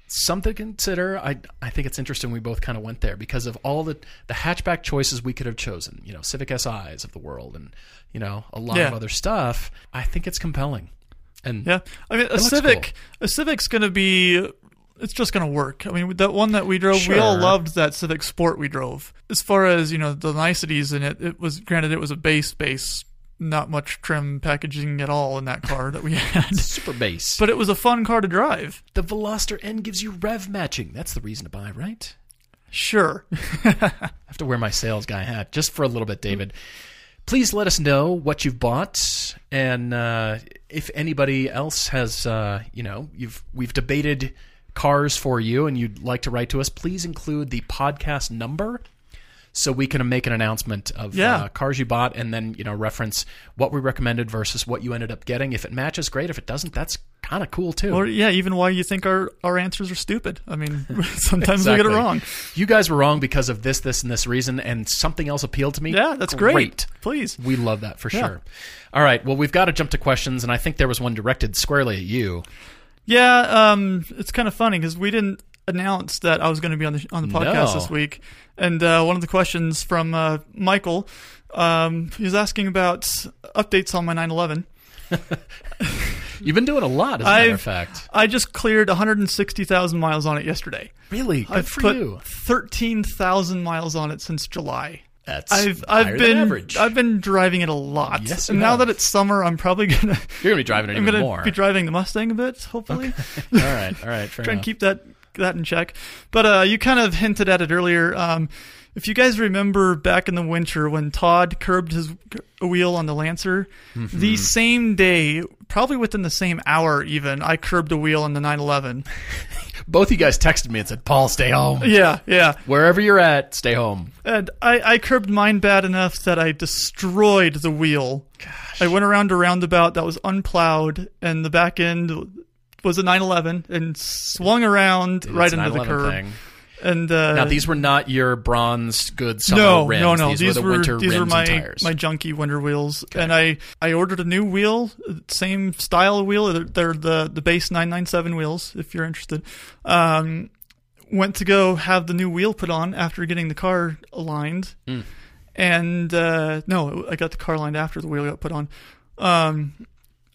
Speaker 2: Something to consider. I I think it's interesting we both kind of went there because of all the the hatchback choices we could have chosen. You know, Civic SIs of the world, and you know a lot
Speaker 3: Yeah.
Speaker 2: of other stuff. I think it's compelling. And
Speaker 3: Yeah. I mean, a Civic, a Civic's going to be. It's just going to work. I mean, that one that we drove, we all loved that Civic Sport we drove. As far as you know, the niceties in it, it was granted it was a base base, not much trim packaging at all in that car that we had.
Speaker 2: super base.
Speaker 3: But it was a fun car to drive.
Speaker 2: the Veloster N gives you rev matching. That's the reason to buy, right?
Speaker 3: Sure.
Speaker 2: I have to wear my sales guy hat just for a little bit, David. Please let us know what you've bought, and uh, if anybody else has, uh, you know, you've we've debated cars for you, and you'd like to write to us. Please include the podcast number. So we can make an announcement of
Speaker 3: Yeah.
Speaker 2: uh, cars you bought, and then you know reference what we recommended versus what you ended up getting. If it matches, great. If it doesn't, that's kind of cool too.
Speaker 3: or yeah, even why you think our our answers are stupid. I mean, sometimes we get it wrong.
Speaker 2: You guys were wrong because of this, this, and this reason, and something else appealed to me.
Speaker 3: Yeah, that's great. Please.
Speaker 2: We love that for
Speaker 3: Yeah.
Speaker 2: sure. All right. Well, we've got to jump to questions, and I think there was one directed squarely at you.
Speaker 3: Yeah, um, it's kind of funny because we didn't announce that I was going to be on the on the podcast
Speaker 2: No.
Speaker 3: this week, and uh, one of the questions from uh, Michael, um, he was asking about updates on my 911.
Speaker 2: You've been doing a lot, as a matter
Speaker 3: I've-
Speaker 2: of fact.
Speaker 3: I just cleared 160,000 miles on it yesterday.
Speaker 2: Really? Good
Speaker 3: I've
Speaker 2: for
Speaker 3: put
Speaker 2: you.
Speaker 3: 13,000 miles on it since July.
Speaker 2: That's
Speaker 3: I've I've been
Speaker 2: average.
Speaker 3: I've been driving it a lot.
Speaker 2: Yes,
Speaker 3: and now that it's summer, I'm probably gonna
Speaker 2: You're gonna be driving it
Speaker 3: I'm
Speaker 2: even
Speaker 3: gonna
Speaker 2: more.
Speaker 3: be driving the Mustang a bit. Hopefully.
Speaker 2: all right. All right.
Speaker 3: Try and keep that that in check. But uh, you kind of hinted at it earlier. Um, if you guys remember back in the winter when Todd curbed his wheel on the Lancer,
Speaker 2: Mm-hmm.
Speaker 3: the same day, probably within the same hour, even I curbed a wheel on the 911.
Speaker 2: Both you guys texted me and said, "Paul, stay home.
Speaker 3: Yeah, yeah.
Speaker 2: Wherever you're at, stay home."
Speaker 3: And I, I curbed mine bad enough that I destroyed the wheel.
Speaker 2: Gosh.
Speaker 3: I went around a roundabout that was unplowed, and the back end was a 911 and swung around right
Speaker 2: It's an
Speaker 3: into the curb.
Speaker 2: thing.
Speaker 3: And uh,
Speaker 2: Now these were not your bronze good summer
Speaker 3: no,
Speaker 2: rims.
Speaker 3: no, no.
Speaker 2: These,
Speaker 3: These,
Speaker 2: were the winter
Speaker 3: these were my my junky winter wheels, and I I ordered a new wheel, same style of wheel. They're, they're the the base 997 wheels. If you're interested, um, went to go have the new wheel put on after getting the car aligned,
Speaker 2: Mm.
Speaker 3: and uh, no, I got the car aligned after the wheel got put on. Um,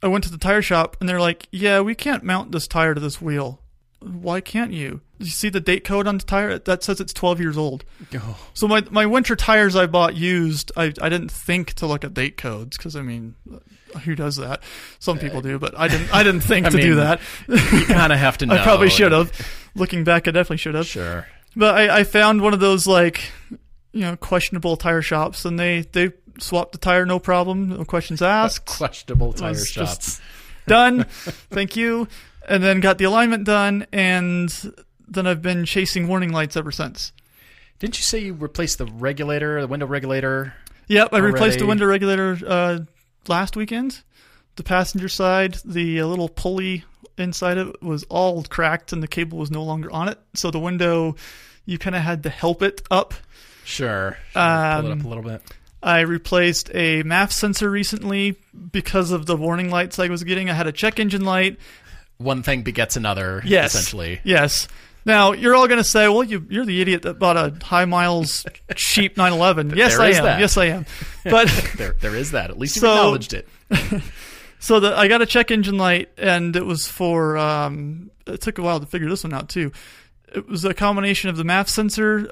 Speaker 3: I went to the tire shop, and they're like, "Yeah, we can't mount this tire to this wheel." Why can't you? You see the date code on the tire that says it's 12 years old.
Speaker 2: Oh,
Speaker 3: So my my winter tires I bought used. I I didn't think to look at date codes because I mean, who does that? Some uh, people do, but I didn't. I didn't think
Speaker 2: I
Speaker 3: to do that.
Speaker 2: you kind of have to know.
Speaker 3: I probably should have. Looking back, I definitely should have.
Speaker 2: Sure.
Speaker 3: But I, I found one of those like, you know, questionable tire shops, and they they swapped the tire, no problem, no questions asked.
Speaker 2: Questionable tire
Speaker 3: just done. Thank you. And then got the alignment done, and then I've been chasing warning lights ever since.
Speaker 2: Didn't you say you replaced the regulator, the window regulator?
Speaker 3: Yep, I replaced the window regulator uh, last weekend. The passenger side, the uh, little pulley inside it was all cracked, and the cable was no longer on it. So the window, you kind of had to help it up.
Speaker 2: Sure. sure. Pull it
Speaker 3: Um,
Speaker 2: up a little bit.
Speaker 3: I replaced a MAF sensor recently because of the warning lights I was getting. I had a check engine light.
Speaker 2: One thing begets another.
Speaker 3: Yes.
Speaker 2: Essentially.
Speaker 3: Yes. Now you're all going to say, "Well, you, you're the idiot that bought a high miles cheap 911." Yes, I am.
Speaker 2: that.
Speaker 3: Yes, I am. But
Speaker 2: There, there is that. At least you
Speaker 3: So-
Speaker 2: acknowledged it.
Speaker 3: so the, I got a check engine light, and it was for. Um, it took a while to figure this one out too. It was a combination of the MAF sensor,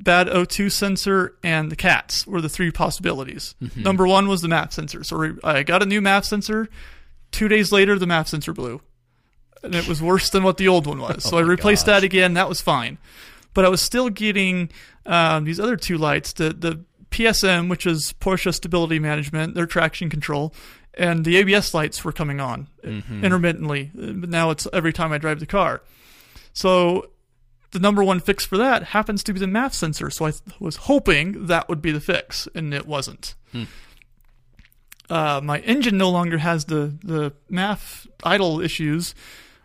Speaker 3: bad O2 sensor, and the CATs were the three possibilities.
Speaker 2: Mm-hmm.
Speaker 3: Number one was the MAF sensor. So I got a new MAF sensor. Two days later, the MAF sensor blew, and it was worse than what the old one was. so I
Speaker 2: Oh my
Speaker 3: replaced
Speaker 2: gosh.
Speaker 3: that again. That was fine, but I was still getting um, these other two lights. The the PSM, which is Porsche Stability Management, their traction control, and the ABS lights were coming on intermittently. Uh, But now it's every time I drive the car. So the number one fix for that happens to be the MAF sensor. So I was hoping that would be the fix, and it wasn't. Uh, my engine no longer has the the MAF idle issues,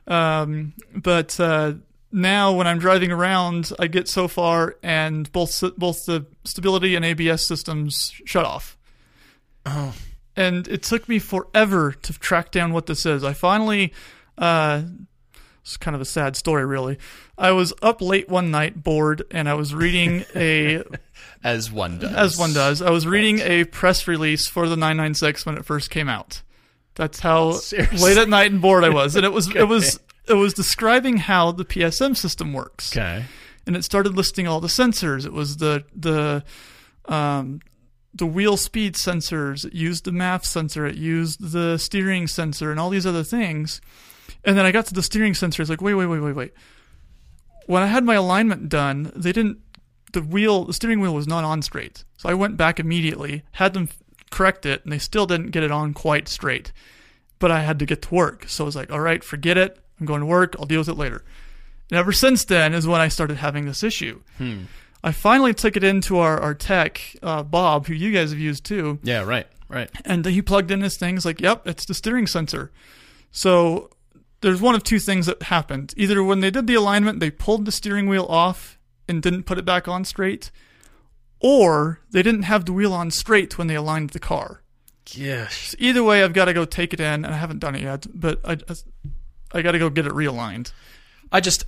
Speaker 3: um, but uh, now when I'm driving around, I get so far, and both both the stability and ABS systems shut off.
Speaker 2: Oh.
Speaker 3: And it took me forever to track down what this is. I finally, uh, it's kind of a sad story, really. I was up late one night, bored, and I was reading a
Speaker 2: As one does.
Speaker 3: as one does. I was reading a press release for the 996 when it first came out. That's how
Speaker 2: Seriously?
Speaker 3: late at night and bored I was, and it was it was it was describing how the PSM system works,
Speaker 2: Okay.
Speaker 3: and it started listing all the sensors. It was the the um, the wheel speed sensors. It used the MAF sensor. It used the steering sensor, and all these other things. And then I got to the steering sensor. It's like, wait, wait, wait, wait, wait. When I had my alignment done, they didn't. The wheel, the steering wheel was not on straight. So I went back immediately, had them correct it, and they still didn't get it on quite straight. But I had to get to work, so I was like, all right, forget it. I'm going to work. I'll deal with it later. And ever since then is when I started having this issue. I finally took it into our, our tech, uh, Bob, who you guys have used too,
Speaker 2: Yeah. Right. Right.
Speaker 3: and he plugged in his things like, yep, it's the steering sensor. So there's one of two things that happened. Either when they did the alignment, they pulled the steering wheel off and didn't put it back on straight, or they didn't have the wheel on straight when they aligned the car.
Speaker 2: Yes.
Speaker 3: So either way, I've got to go take it in, and I haven't done it yet, but I, I got to go get it realigned.
Speaker 2: I just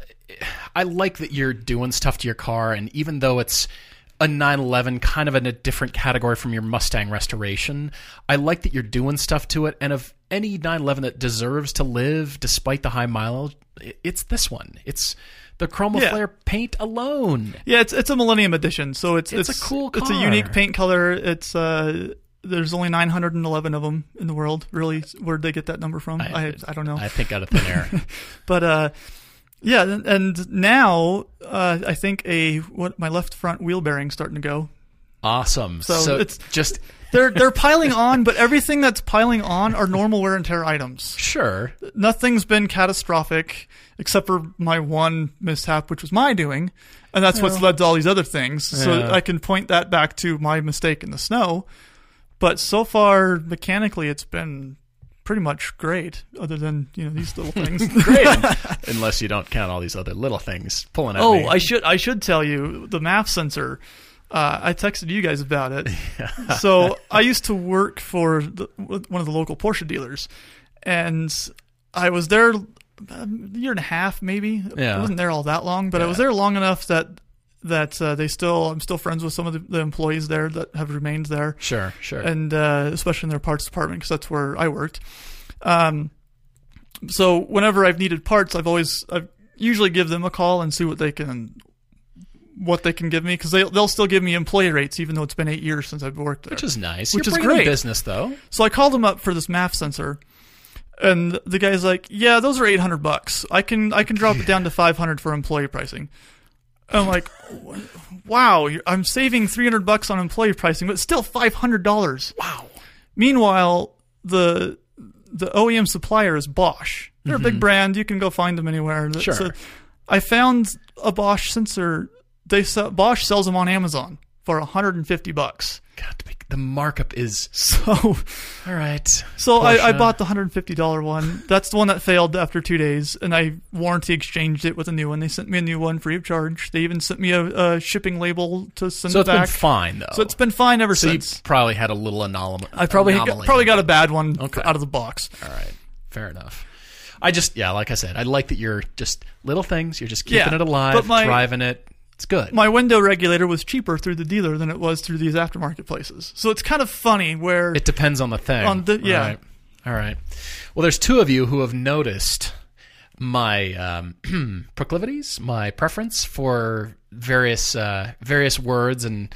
Speaker 2: I like that you're doing stuff to your car, and even though it's a 911 kind of in a different category from your Mustang restoration, I like that you're doing stuff to it. And of any 911 that deserves to live despite the high mileage, it's this one. It's the Chroma
Speaker 3: Yeah.
Speaker 2: Flare paint alone.
Speaker 3: Yeah, it's it's a Millennium Edition, so it's
Speaker 2: It's a cool
Speaker 3: It's a unique paint color. It's uh, there's only 911 of them in the world. Really, where'd they get that number from? I I, don't know.
Speaker 2: I think out of thin air.
Speaker 3: but uh, yeah, and, now uh, I think a what my left front wheel bearing's starting to go.
Speaker 2: awesome.
Speaker 3: So
Speaker 2: So,
Speaker 3: it's-
Speaker 2: it's just
Speaker 3: They're they're piling on, but everything that's piling on are normal wear and tear items.
Speaker 2: sure.
Speaker 3: Nothing's been catastrophic except for my one mishap, which was my doing, and that's what's led to all these other things. So
Speaker 2: Yeah.
Speaker 3: I can point that back to my mistake in the snow. But so far, mechanically, it's been pretty much great. Other than you know these little things.
Speaker 2: Great. Unless you don't count all these other little things pulling at
Speaker 3: oh,
Speaker 2: me.
Speaker 3: I should I should tell you the MAF sensor. Uh, I texted you guys about it. so I used to work for the, one of the local Porsche dealers, and I was there a year and a half, maybe.
Speaker 2: Yeah.
Speaker 3: I wasn't there all that long, but I was there long enough that that uh, they still I'm still friends with some of the, the employees there that have remained there
Speaker 2: Sure, sure.
Speaker 3: and uh, especially in their parts department because that's where I worked. Um, so whenever I've needed parts, I've always I've usually give them a call and see what they can what they can give me because they they'll still give me employee rates even though it's been eight years since I've worked there.
Speaker 2: which is nice.
Speaker 3: Which
Speaker 2: You're
Speaker 3: is great.
Speaker 2: business though.
Speaker 3: So I called them up for this MAF sensor, and the guy's like, "Yeah, those are eight hundred bucks. I can I can drop it down to five hundred for employee pricing." I'm like, "Wow, I'm saving three hundred bucks on employee pricing, but still five hundred dollars."
Speaker 2: Wow.
Speaker 3: Meanwhile, the the OEM supplier is Bosch. They're a big brand. You can go find them anywhere.
Speaker 2: Mm-hmm. Sure.
Speaker 3: So I found a Bosch sensor. They sell, Bosch sells them on Amazon for 150 bucks.
Speaker 2: God, to the markup is
Speaker 3: So,
Speaker 2: all right.
Speaker 3: so I, I bought the hundred fifty dollar one. That's the one that failed after two days, and I warranty exchanged it with a new one. They sent me a new one free of charge. They even sent me a, a shipping label to send
Speaker 2: So
Speaker 3: it
Speaker 2: it's been
Speaker 3: back.
Speaker 2: fine though.
Speaker 3: so it's been fine ever
Speaker 2: So you
Speaker 3: since.
Speaker 2: probably had a little anomaly.
Speaker 3: I probably
Speaker 2: anomaly.
Speaker 3: probably got a bad one
Speaker 2: Okay.
Speaker 3: out of the box.
Speaker 2: All right, fair enough. I just yeah, like I said, I like that you're just little things. You're just keeping
Speaker 3: Yeah,
Speaker 2: it alive,
Speaker 3: my-
Speaker 2: driving it. It's good.
Speaker 3: My window regulator was cheaper through the dealer than it was through these aftermarket places. So it's kind of funny where
Speaker 2: It depends on the thing.
Speaker 3: On the- yeah.
Speaker 2: All right. All right. Well, there's two of you who have noticed my um, proclivities, my preference for various uh, various words and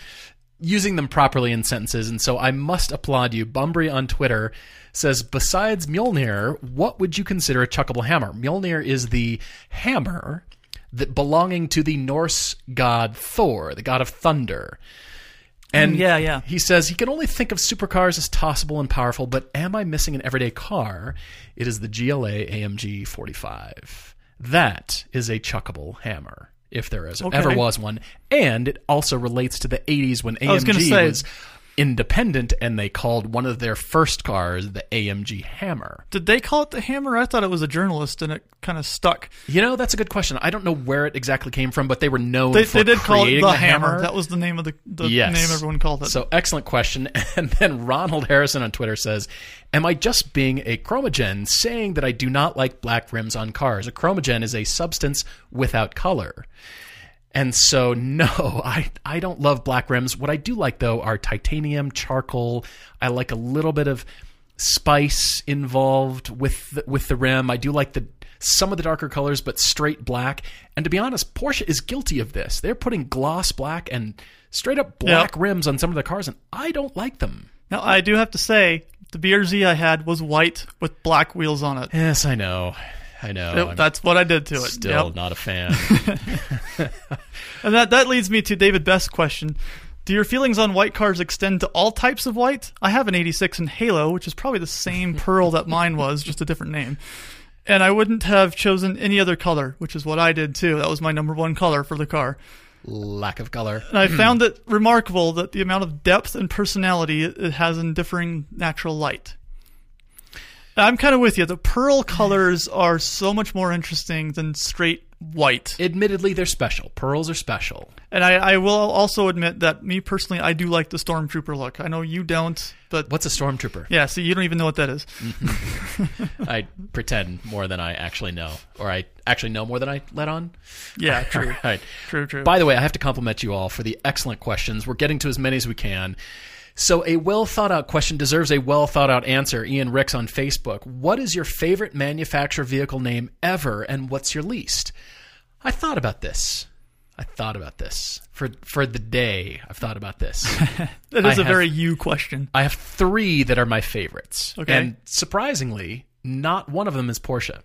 Speaker 2: using them properly in sentences, and so I must applaud you. Bumbry on Twitter says, besides Mjolnir, what would you consider a chuckable hammer? Mjolnir is the hammer that belonging to the Norse god Thor, the god of thunder. And
Speaker 3: Mm, yeah, yeah.
Speaker 2: he says he can only think of supercars as tossable and powerful, but am I missing an everyday car? It is the GLA AMG 45. That is a chuckable hammer, if there is
Speaker 3: Okay.
Speaker 2: ever was one, and it also relates to the 80s when
Speaker 3: was gonna
Speaker 2: AMG
Speaker 3: say-
Speaker 2: was independent and they called one of their first cars the AMG Hammer.
Speaker 3: did they call it the hammer? I thought it was a journalist and it kind of stuck.
Speaker 2: You know, that's a good question. I don't know where it exactly came from, but they were known
Speaker 3: They,
Speaker 2: for
Speaker 3: they did call it the,
Speaker 2: the
Speaker 3: hammer. That was the name of the, the
Speaker 2: Yes.
Speaker 3: name everyone called it.
Speaker 2: So excellent question. And then Ronald Harrison on Twitter says, "Am I just being a chromogen saying that I do not like black rims on cars? A chromogen is a substance without color." And so no, I I don't love black rims. What I do like though are titanium, charcoal. I like a little bit of spice involved with the, with the rim. I do like the some of the darker colors, but straight black. And to be honest, Porsche is guilty of this. They're putting gloss black and straight up black rims on some of the cars, and I don't like them.
Speaker 3: now I do have to say the BRZ I had was white with black wheels on it.
Speaker 2: Yes, I know, I know. I'm
Speaker 3: that's what I did to it.
Speaker 2: still
Speaker 3: Yep.
Speaker 2: not a fan.
Speaker 3: And that that leads me to David Best's question. Do your feelings on white cars extend to all types of white? I have an 86 in Halo, which is probably the same pearl that mine was, just a different name. And I wouldn't have chosen any other color, which is what I did too. That was my number one color for the car.
Speaker 2: Lack of color.
Speaker 3: And I found it remarkable that the amount of depth and personality it it has in differing natural light. I'm kind of with you. The pearl colors are so much more interesting than straight white.
Speaker 2: Admittedly, they're special. Pearls are special.
Speaker 3: And I, I will also admit that me personally, I do like the stormtrooper look. I know you don't, but
Speaker 2: What's a stormtrooper?
Speaker 3: yeah. See, you don't even know what that is.
Speaker 2: I pretend more than I actually know, or I actually know more than I let on.
Speaker 3: Yeah, true,
Speaker 2: Right.
Speaker 3: true, true.
Speaker 2: By the way, I have to compliment you all for the excellent questions. We're getting to as many as we can. So, a well thought out question deserves a well thought out answer. Ian Ricks on Facebook. What is your favorite manufacturer vehicle name ever, and what's your least? I thought about this. I thought about this for for the day. I've thought about this.
Speaker 3: that is
Speaker 2: I
Speaker 3: a
Speaker 2: have-
Speaker 3: very you question.
Speaker 2: I have three that are my favorites.
Speaker 3: Okay.
Speaker 2: And surprisingly, not one of them is Porsche.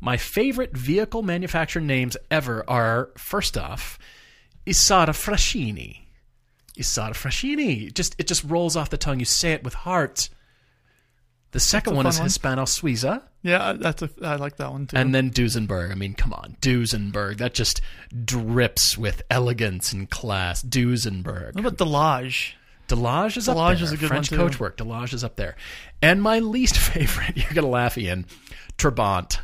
Speaker 2: My favorite vehicle manufacturer names ever are first off, Isotta Fraschini. Isotta Fraschini. Just it just rolls off the tongue. You say it with heart. The second one is
Speaker 3: one.
Speaker 2: Hispano Suiza.
Speaker 3: Yeah, that's a. I like that one too.
Speaker 2: And then Duesenberg. I mean, come on, Duesenberg. That just drips with elegance and class. Duesenberg.
Speaker 3: what about Delage?
Speaker 2: Delage is up
Speaker 3: Delage
Speaker 2: there.
Speaker 3: is a good
Speaker 2: French
Speaker 3: one, too.
Speaker 2: coachwork. Delage is up there. And my least favorite, you're gonna laugh, Ian. Trabant.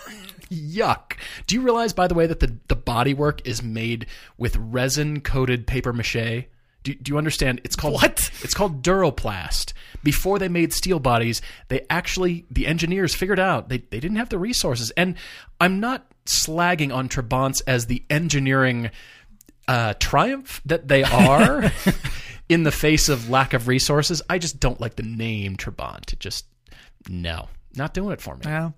Speaker 2: Yuck. Do you realize, by the way, that the, the bodywork is made with resin coated paper mache? Do, do you understand? It's called
Speaker 3: What?
Speaker 2: It's called Duroplast. Before they made steel bodies, they actually the engineers figured out they, they didn't have the resources. And I'm not slagging on Trabants as the engineering uh, triumph that they are in the face of lack of resources. I just don't like the name Trabant. It just no, not doing it for me.
Speaker 3: Yeah.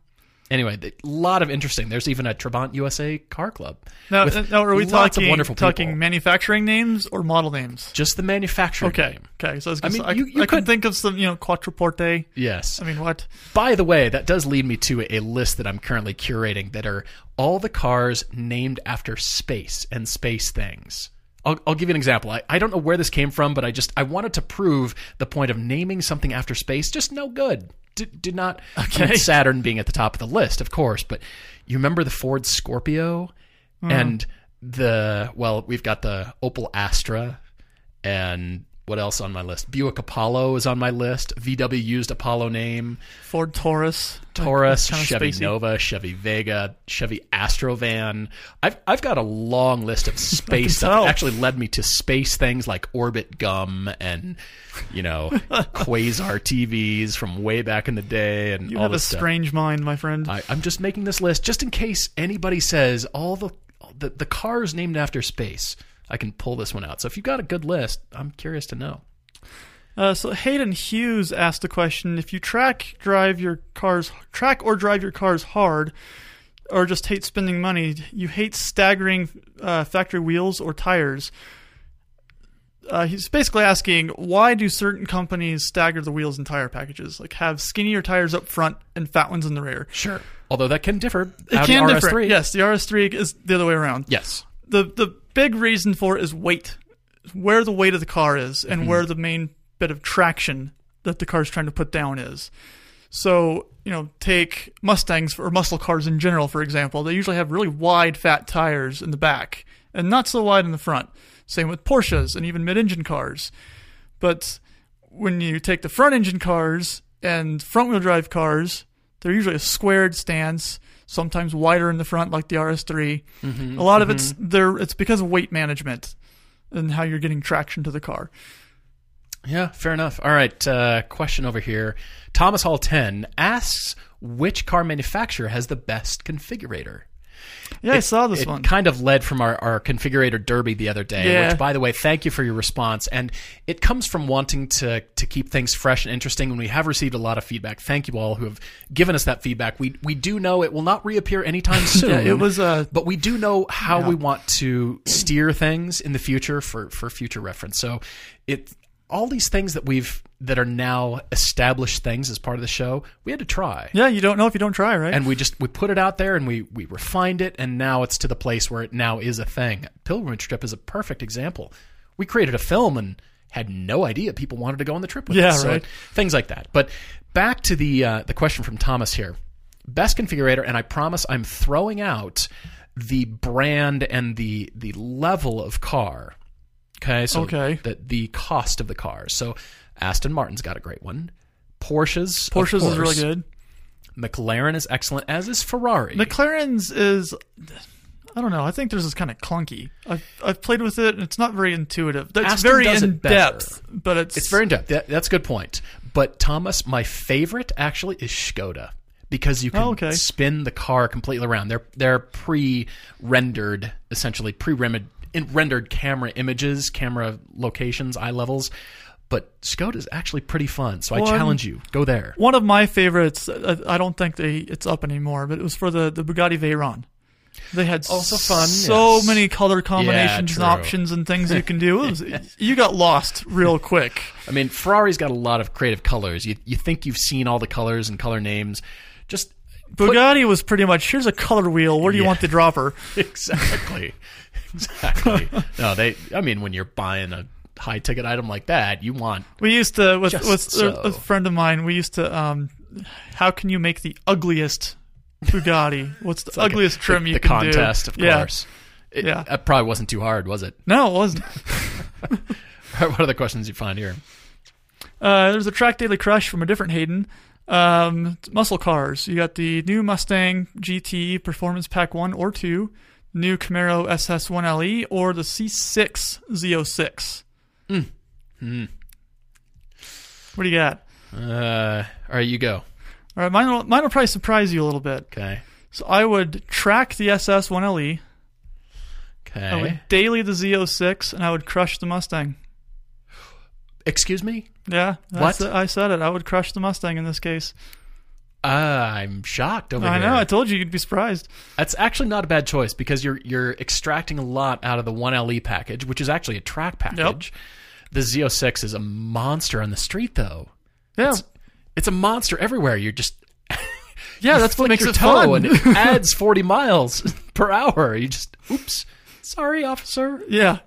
Speaker 2: Anyway, a lot of interesting. There's even a Trabant USA car club.
Speaker 3: Now, now are we talking
Speaker 2: wonderful
Speaker 3: talking
Speaker 2: people.
Speaker 3: manufacturing names or model names?
Speaker 2: Just the manufacturing.
Speaker 3: Okay,
Speaker 2: name.
Speaker 3: okay. So I, was
Speaker 2: I mean,
Speaker 3: I,
Speaker 2: you- you
Speaker 3: I can
Speaker 2: could-
Speaker 3: think of some, you know, Quattroporte.
Speaker 2: Yes.
Speaker 3: I mean, what?
Speaker 2: By the way, that does lead me to a list that I'm currently curating that are all the cars named after space and space things. I'll, I'll give you an example. I, I don't know where this came from, but I just I wanted to prove the point of naming something after space just no good. Did, did not I mean, Saturn being at the top of the list, of course, but you remember the Ford Scorpio hmm. and the well, we've got the Opel Astra and what else on my list? Buick Apollo is on my list. VW used Apollo name.
Speaker 3: Ford Taurus,
Speaker 2: Taurus,
Speaker 3: Kinda
Speaker 2: Chevy
Speaker 3: spacey.
Speaker 2: Nova, Chevy Vega, Chevy Astrovan. I've I've got a long list of space stuff. It actually led me to space things like Orbit Gum and you know Quasar TVs from way back in the day and
Speaker 3: You
Speaker 2: all
Speaker 3: have a
Speaker 2: stuff.
Speaker 3: strange mind, my friend.
Speaker 2: I, I'm just making this list just in case anybody says all the the, the cars named after space. I can pull this one out. So if you've got a good list, I'm curious to know.
Speaker 3: Uh, so Hayden Hughes asked the question: If you track drive your cars, track or drive your cars hard, or just hate spending money, you hate staggering uh, factory wheels or tires. Uh, he's basically asking why do certain companies stagger the wheels and tire packages, like have skinnier tires up front and fat ones in the rear.
Speaker 2: Sure. Although that can differ.
Speaker 3: It
Speaker 2: Audi
Speaker 3: can
Speaker 2: RS3.
Speaker 3: differ. Yes, the RS3 is the other way around.
Speaker 2: Yes.
Speaker 3: the the big reason for it is weight, where the weight of the car is, and
Speaker 2: Mm-hmm.
Speaker 3: where the main bit of traction that the car is trying to put down is. So you know, take Mustangs or muscle cars in general, for example. They usually have really wide, fat tires in the back, and not so wide in the front. Same with Porsches and even mid-engine cars. But when you take the front-engine cars and front-wheel drive cars, they're usually a squared stance, sometimes wider in the front, like the RS3. A lot of it's there. It's because of weight management and how you're getting traction to the car.
Speaker 2: Yeah, fair enough. All right, uh, question over here. Thomas Hall 10 asks which car manufacturer has the best configurator?
Speaker 3: Yeah, I saw this
Speaker 2: it
Speaker 3: one.
Speaker 2: kind of led from our, our configurator derby the other day,
Speaker 3: Yeah.
Speaker 2: which, by the way, thank you for your response. And it comes from wanting to to keep things fresh and interesting. And we have received a lot of feedback. Thank you all who have given us that feedback. We we do know it will not reappear anytime soon.
Speaker 3: Yeah, it was, uh,
Speaker 2: but we do know how we want to steer things in the future for for future reference. So it all these things that we've that are now established things as part of the show, we had to try
Speaker 3: Yeah, you don't know if you don't try, right?
Speaker 2: and we just we put it out there and we we refined it and now it's to the place where it now is a thing pilgrimage trip is a perfect example we created a film and had no idea people wanted to go on the trip with
Speaker 3: Yeah,
Speaker 2: us. So
Speaker 3: right.
Speaker 2: things like that but back to the uh, the question from thomas here best configurator and i promise i'm throwing out the brand and the the level of car okay so
Speaker 3: Okay.
Speaker 2: the the cost of the cars so aston martin's got a great one Porsche's
Speaker 3: Porsche's is really good.
Speaker 2: McLaren is excellent, as is Ferrari.
Speaker 3: McLaren's is. I don't know. I think theirs is kind of clunky. I've I've played with it, and it's not very intuitive. It's
Speaker 2: Aston
Speaker 3: very
Speaker 2: does
Speaker 3: in depth, but it's
Speaker 2: it's very in depth. That, that's a good point. But Thomas, my favorite actually is Skoda because you can
Speaker 3: Oh, okay.
Speaker 2: spin the car completely around. They're they're pre-rendered, essentially pre-rendered camera images, camera locations, eye levels. But Skoda is actually pretty fun. So I challenge you, go there.
Speaker 3: one of my favorites. I, I don't think they it's up anymore, but it was for the the Bugatti Veyron. They had oh,
Speaker 2: Also fun,
Speaker 3: so
Speaker 2: yes.
Speaker 3: many color combinations
Speaker 2: true.
Speaker 3: and options and things you can do. Was, you got lost real quick.
Speaker 2: I mean, Ferrari's got a lot of creative colors. You you think you've seen all the colors and color names,
Speaker 3: Bugatti was pretty much here's a color wheel. Where do you
Speaker 2: Yeah.
Speaker 3: want the dropper?
Speaker 2: exactly exactly no they i mean when you're buying a high ticket item like that you want
Speaker 3: We used to with with
Speaker 2: so.
Speaker 3: a friend of mine. We used to um, how can you make the ugliest Bugatti? What's the
Speaker 2: like a-
Speaker 3: ugliest trim
Speaker 2: the,
Speaker 3: you
Speaker 2: the
Speaker 3: can
Speaker 2: contest
Speaker 3: do?
Speaker 2: of
Speaker 3: yeah.
Speaker 2: course It,
Speaker 3: Yeah.
Speaker 2: that probably wasn't too hard was it
Speaker 3: No, it wasn't.
Speaker 2: what are the questions you find here
Speaker 3: Uh, there's a track daily crush from a different Hayden. Um, muscle cars. You got the new Mustang GT Performance Pack One or Two, new Camaro SS1LE, E, or the C6 Z06.
Speaker 2: Hmm.
Speaker 3: What do you got?
Speaker 2: uh all right you go
Speaker 3: All right, mine will, mine will probably surprise you a little bit.
Speaker 2: okay
Speaker 3: So I would track the SS1LE,
Speaker 2: Okay.
Speaker 3: I would daily the Z06, and I would crush the Mustang.
Speaker 2: Excuse me
Speaker 3: Yeah,
Speaker 2: What?
Speaker 3: I said it. I would crush the Mustang in this case.
Speaker 2: uh, i'm shocked over
Speaker 3: I
Speaker 2: here
Speaker 3: know. I told you you'd be surprised.
Speaker 2: that's actually not a bad choice because you're you're extracting a lot out of the 1le package which is actually a track package the z06 is a monster on the street though
Speaker 3: Yeah,
Speaker 2: it's a monster everywhere you're just
Speaker 3: yeah. That's what makes
Speaker 2: your
Speaker 3: it
Speaker 2: toe
Speaker 3: fun.
Speaker 2: and it adds 40 miles per hour. You just, oops, sorry, officer.
Speaker 3: yeah.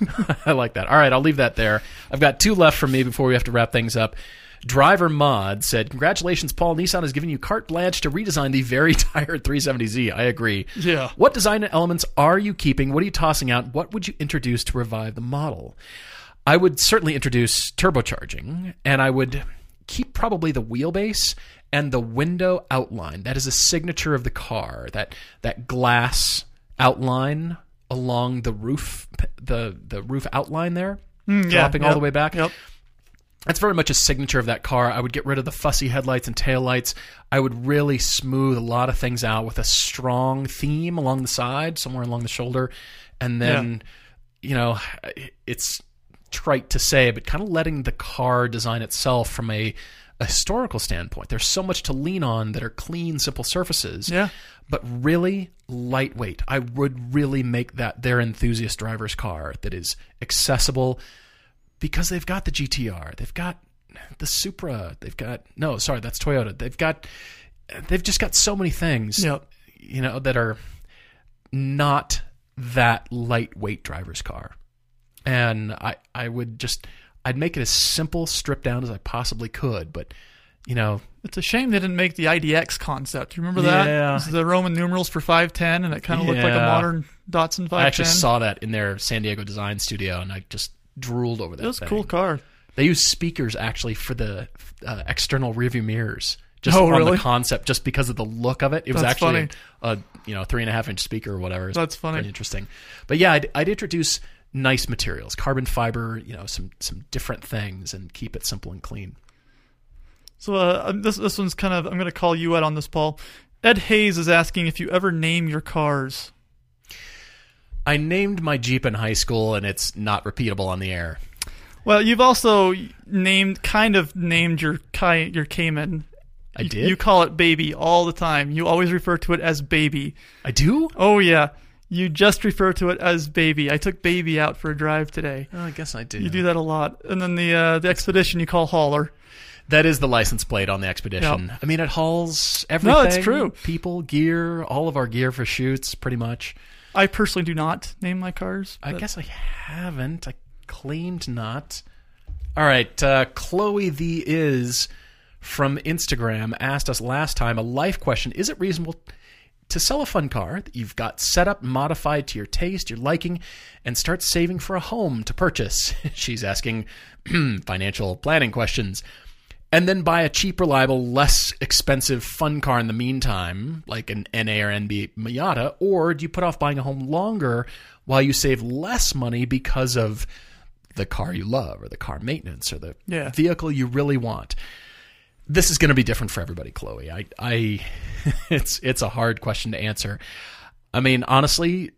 Speaker 2: I like that. All right, I'll leave that there. I've got two left for me before we have to wrap things up. Driver Mod said, Congratulations, Paul. Nissan has given you carte blanche to redesign the very tired 370Z. I agree.
Speaker 3: Yeah.
Speaker 2: What design elements are you keeping? What are you tossing out? What would you introduce to revive the model? I would certainly introduce turbocharging, and I would keep probably the wheelbase and the window outline. That is a signature of the car. That that glass outline along the roof, the the roof outline there, mm,
Speaker 3: yeah,
Speaker 2: dropping all
Speaker 3: yep,
Speaker 2: the way back.
Speaker 3: Yep.
Speaker 2: That's very much a signature of that car. I would get rid of the fussy headlights and taillights. I would really smooth a lot of things out with a strong theme along the side, somewhere along the shoulder. And then, you know, it's trite to say, but kind of letting the car design itself from a, a historical standpoint. There's so much to lean on that are clean, simple surfaces.
Speaker 3: Yeah.
Speaker 2: But really lightweight. I would really make that their enthusiast driver's car that is accessible because they've got the GTR, they've got the Supra, they've got no, sorry, that's Toyota. They've got they've just got so many things,
Speaker 3: Yep.
Speaker 2: you know, that are not that lightweight driver's car. And I I would just I'd make it as simple, stripped down as I possibly could, but you know,
Speaker 3: It's a shame they didn't make the IDX concept. You remember that?
Speaker 2: Yeah.
Speaker 3: The Roman numerals for 510, and it kind of looked like a modern Datsun 510.
Speaker 2: I actually saw that in their San Diego design studio, and I just drooled over that.
Speaker 3: it was a cool car.
Speaker 2: They use speakers actually for the uh, external rearview mirrors. Just
Speaker 3: Oh,
Speaker 2: on
Speaker 3: really?
Speaker 2: the concept, just because of the look of it, it was actually
Speaker 3: funny.
Speaker 2: a, you know three and a half inch speaker or whatever. It's
Speaker 3: That's funny.
Speaker 2: Interesting. But yeah, I'd, I'd introduce nice materials, carbon fiber, you know, some some different things, and keep it simple and clean.
Speaker 3: So uh, this this one's kind of I'm going to call you out on this, Paul. Ed Hayes is asking if you ever name your cars.
Speaker 2: I named my Jeep in high school, and it's not repeatable on the air.
Speaker 3: Well, you've also named kind of named your your Cayman.
Speaker 2: I
Speaker 3: You-
Speaker 2: did.
Speaker 3: You call it baby all the time. You always refer to it as baby.
Speaker 2: I do.
Speaker 3: Oh yeah, you just refer to it as baby. I took baby out for a drive today.
Speaker 2: Oh, I guess I do.
Speaker 3: You do that a lot. And then the uh, the expedition you call hauler.
Speaker 2: That is the license plate on the expedition. I mean, it hauls everything.
Speaker 3: No, it's true.
Speaker 2: People, gear, all of our gear for shoots, pretty much.
Speaker 3: I personally do not name my cars.
Speaker 2: I guess I haven't. I claimed not. All right. Uh, Chloe the is from Instagram asked us last time a life question: Is it reasonable to sell a fun car that you've got set up, modified to your taste, your liking, and start saving for a home to purchase? She's asking financial planning questions. And then buy a cheap, reliable, less expensive fun car in the meantime, like an NA or NB Miata, or do you put off buying a home longer while you save less money because of the car you love or the car maintenance or the
Speaker 3: Yeah.
Speaker 2: vehicle you really want? This is going to be different for everybody, Chloe. I, I, it's it's a hard question to answer. I mean, honestly,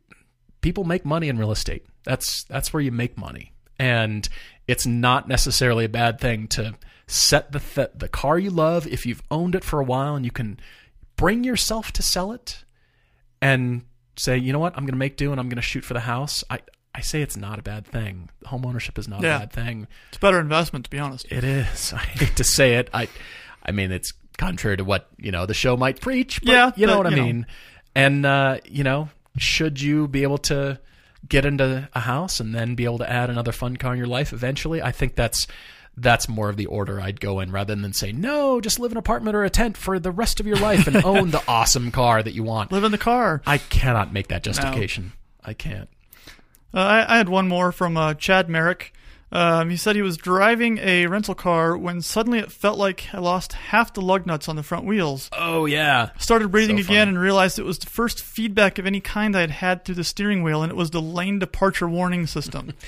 Speaker 2: people make money in real estate. That's that's where you make money, and it's not necessarily a bad thing to set the th- the car you love if you've owned it for a while and you can bring yourself to sell it and say, you know what, I'm going to make do and I'm going to shoot for the house. I I say it's not a bad thing. Home ownership is not
Speaker 3: Yeah.
Speaker 2: a bad thing.
Speaker 3: It's a better investment, to be honest.
Speaker 2: It is. I hate to say it. I, I mean, it's contrary to what you know the show might preach. But
Speaker 3: Yeah,
Speaker 2: you know
Speaker 3: but,
Speaker 2: what I
Speaker 3: you know.
Speaker 2: mean. And uh, you know, should you be able to get into a house and then be able to add another fun car in your life eventually? I think that's that's more of the order I'd go in rather than say no, just live in an apartment or a tent for the rest of your life and own the awesome car that you want.
Speaker 3: Live in the car.
Speaker 2: I cannot make that justification. I can't.
Speaker 3: Uh, I, I had one more from uh, Chad Merrick. Um, he said he was driving a rental car when suddenly it felt like I lost half the lug nuts on the front wheels.
Speaker 2: Oh yeah.
Speaker 3: Started breathing
Speaker 2: So
Speaker 3: again and realized it was the first feedback of any kind I had had through the steering wheel, and it was the lane departure warning system.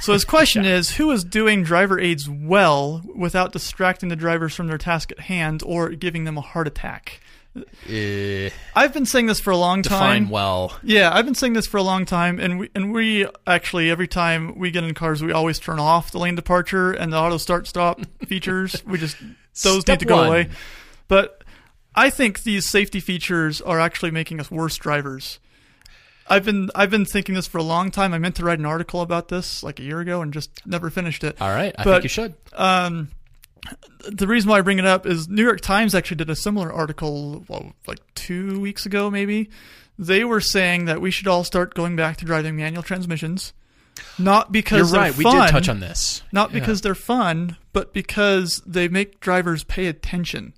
Speaker 3: so his question is who is doing driver aids well without distracting the drivers from their task at hand or giving them a heart attack?
Speaker 2: Uh,
Speaker 3: I've been saying this for a long time.
Speaker 2: define well.
Speaker 3: Yeah, I've been saying this for a long time, and we and we actually every time we get in cars, we always turn off the lane departure and the auto start stop features. We just those
Speaker 2: Step
Speaker 3: need to go
Speaker 2: one.
Speaker 3: away. But I think these safety features are actually making us worse drivers. I've been I've been thinking this for a long time. I meant to write an article about this like a year ago and just never finished it.
Speaker 2: All right. I
Speaker 3: But-
Speaker 2: think you should.
Speaker 3: Um, the reason why I bring it up is New York Times actually did a similar article, well, like two weeks ago, maybe. They were saying that we should all start going back to driving manual transmissions, not
Speaker 2: You're
Speaker 3: because they're
Speaker 2: right. We did touch on this.
Speaker 3: not
Speaker 2: Yeah.
Speaker 3: because they're fun, but because they make drivers pay attention.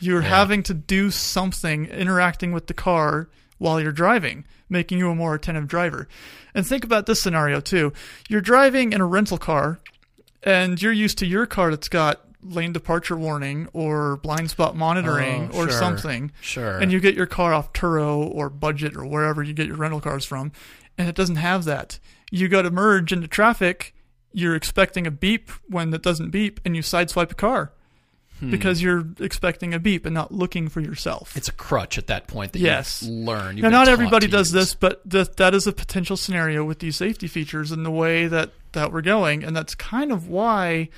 Speaker 3: You're
Speaker 2: Yeah.
Speaker 3: having to do something interacting with the car while you're driving, making you a more attentive driver. And think about this scenario too. You're driving in a rental car and you're used to your car that's got lane departure warning or blind spot monitoring
Speaker 2: Oh,
Speaker 3: or
Speaker 2: sure.
Speaker 3: something.
Speaker 2: Sure.
Speaker 3: And you get your car off Turo or Budget or wherever you get your rental cars from, and it doesn't have that. You go to merge into traffic, you're expecting a beep when it doesn't beep, and you sideswipe a car because you're expecting a beep and not looking for yourself.
Speaker 2: Hmm. it's a crutch at that point that
Speaker 3: Yes.
Speaker 2: you learn. You've
Speaker 3: now, not everybody does
Speaker 2: use.
Speaker 3: this, but th- that is a potential scenario with these safety features and the way that, that we're going, and that's kind of why.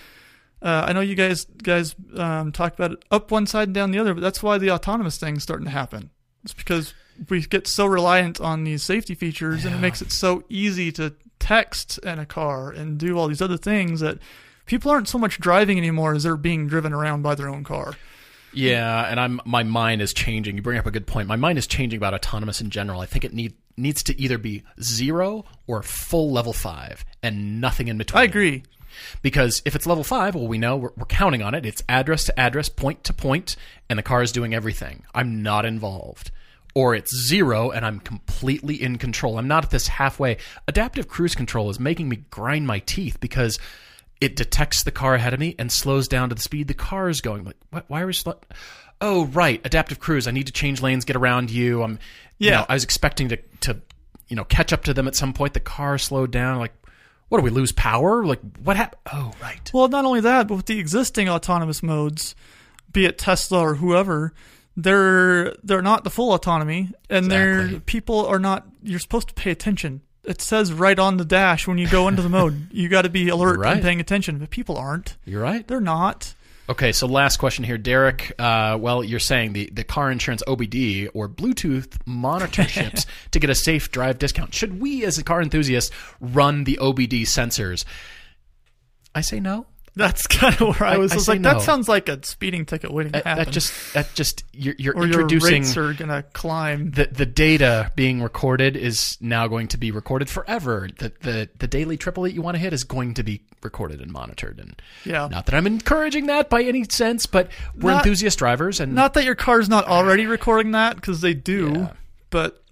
Speaker 3: Uh, I know you guys guys um, talked about it up one side and down the other, but that's why the autonomous thing's starting to happen. It's because we get so reliant on these safety features, and it makes it so easy to text in a car and do all these other things that people aren't so much driving anymore as they're being driven around by their own car.
Speaker 2: Yeah, and I'm my mind is changing. You bring up a good point. My mind is changing about autonomous in general. I think it need needs to either be zero or full level five, and nothing in between.
Speaker 3: I agree.
Speaker 2: Because if it's level five, well, we know we're, we're counting on it. It's address to address, point to point, and the car is doing everything. I'm not involved. Or it's zero and I'm completely in control. I'm not at this halfway. Adaptive cruise control is making me grind my teeth because it detects the car ahead of me and slows down to the speed the car is going. Like, what, why are we slow? Oh, right, adaptive cruise. I need to change lanes, get around you. I'm, you
Speaker 3: Yeah.
Speaker 2: know, I was expecting to to you know catch up to them at some point. The car slowed down. Like, what do we lose power? Like, what happened? Oh, right.
Speaker 3: Well, not only that, but with the existing autonomous modes, be it Tesla or whoever, they're they're not the full autonomy, and they're people are not. You're supposed to pay attention. It says right on the dash when you go into the mode, you got to be alert
Speaker 2: Right.
Speaker 3: and paying attention. But people aren't.
Speaker 2: You're right.
Speaker 3: They're not.
Speaker 2: Okay, so last question here, Derek. Uh, well, you're saying the, the car insurance OBD or Bluetooth monitor chips to get a safe drive discount. Should we, as a car enthusiast, run the OBD sensors? I say no.
Speaker 3: That's kind of where I
Speaker 2: I-
Speaker 3: was.
Speaker 2: I
Speaker 3: I was like,
Speaker 2: no.
Speaker 3: that sounds like a speeding ticket waiting to happen.
Speaker 2: that just that just you're, you're
Speaker 3: or your rates are gonna climb.
Speaker 2: the the data being recorded is now going to be recorded forever. The the the daily triple that you want to hit is going to be recorded and monitored. And
Speaker 3: Yeah.
Speaker 2: not that I'm encouraging that by any sense, but we're
Speaker 3: Not-
Speaker 2: enthusiast drivers, and
Speaker 3: Not that your car's not already recording that because they do,
Speaker 2: Yeah.
Speaker 3: but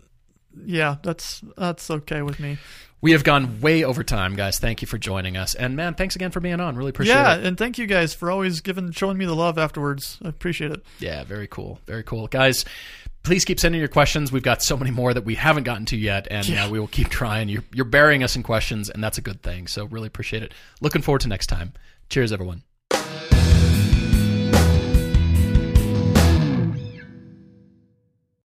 Speaker 3: yeah, that's that's okay with me.
Speaker 2: We have gone way over time, guys. Thank you for joining us. And man, thanks again for being on. Really appreciate
Speaker 3: yeah,
Speaker 2: it.
Speaker 3: Yeah, and thank you guys for always giving showing me the love afterwards. I appreciate it.
Speaker 2: Yeah, very cool. Very cool. Guys, please keep sending your questions. We've got so many more that we haven't gotten to yet, and
Speaker 3: Yeah.
Speaker 2: uh, we will keep trying. You're, you're burying us in questions, and that's a good thing. So really appreciate it. Looking forward to next time. Cheers, everyone.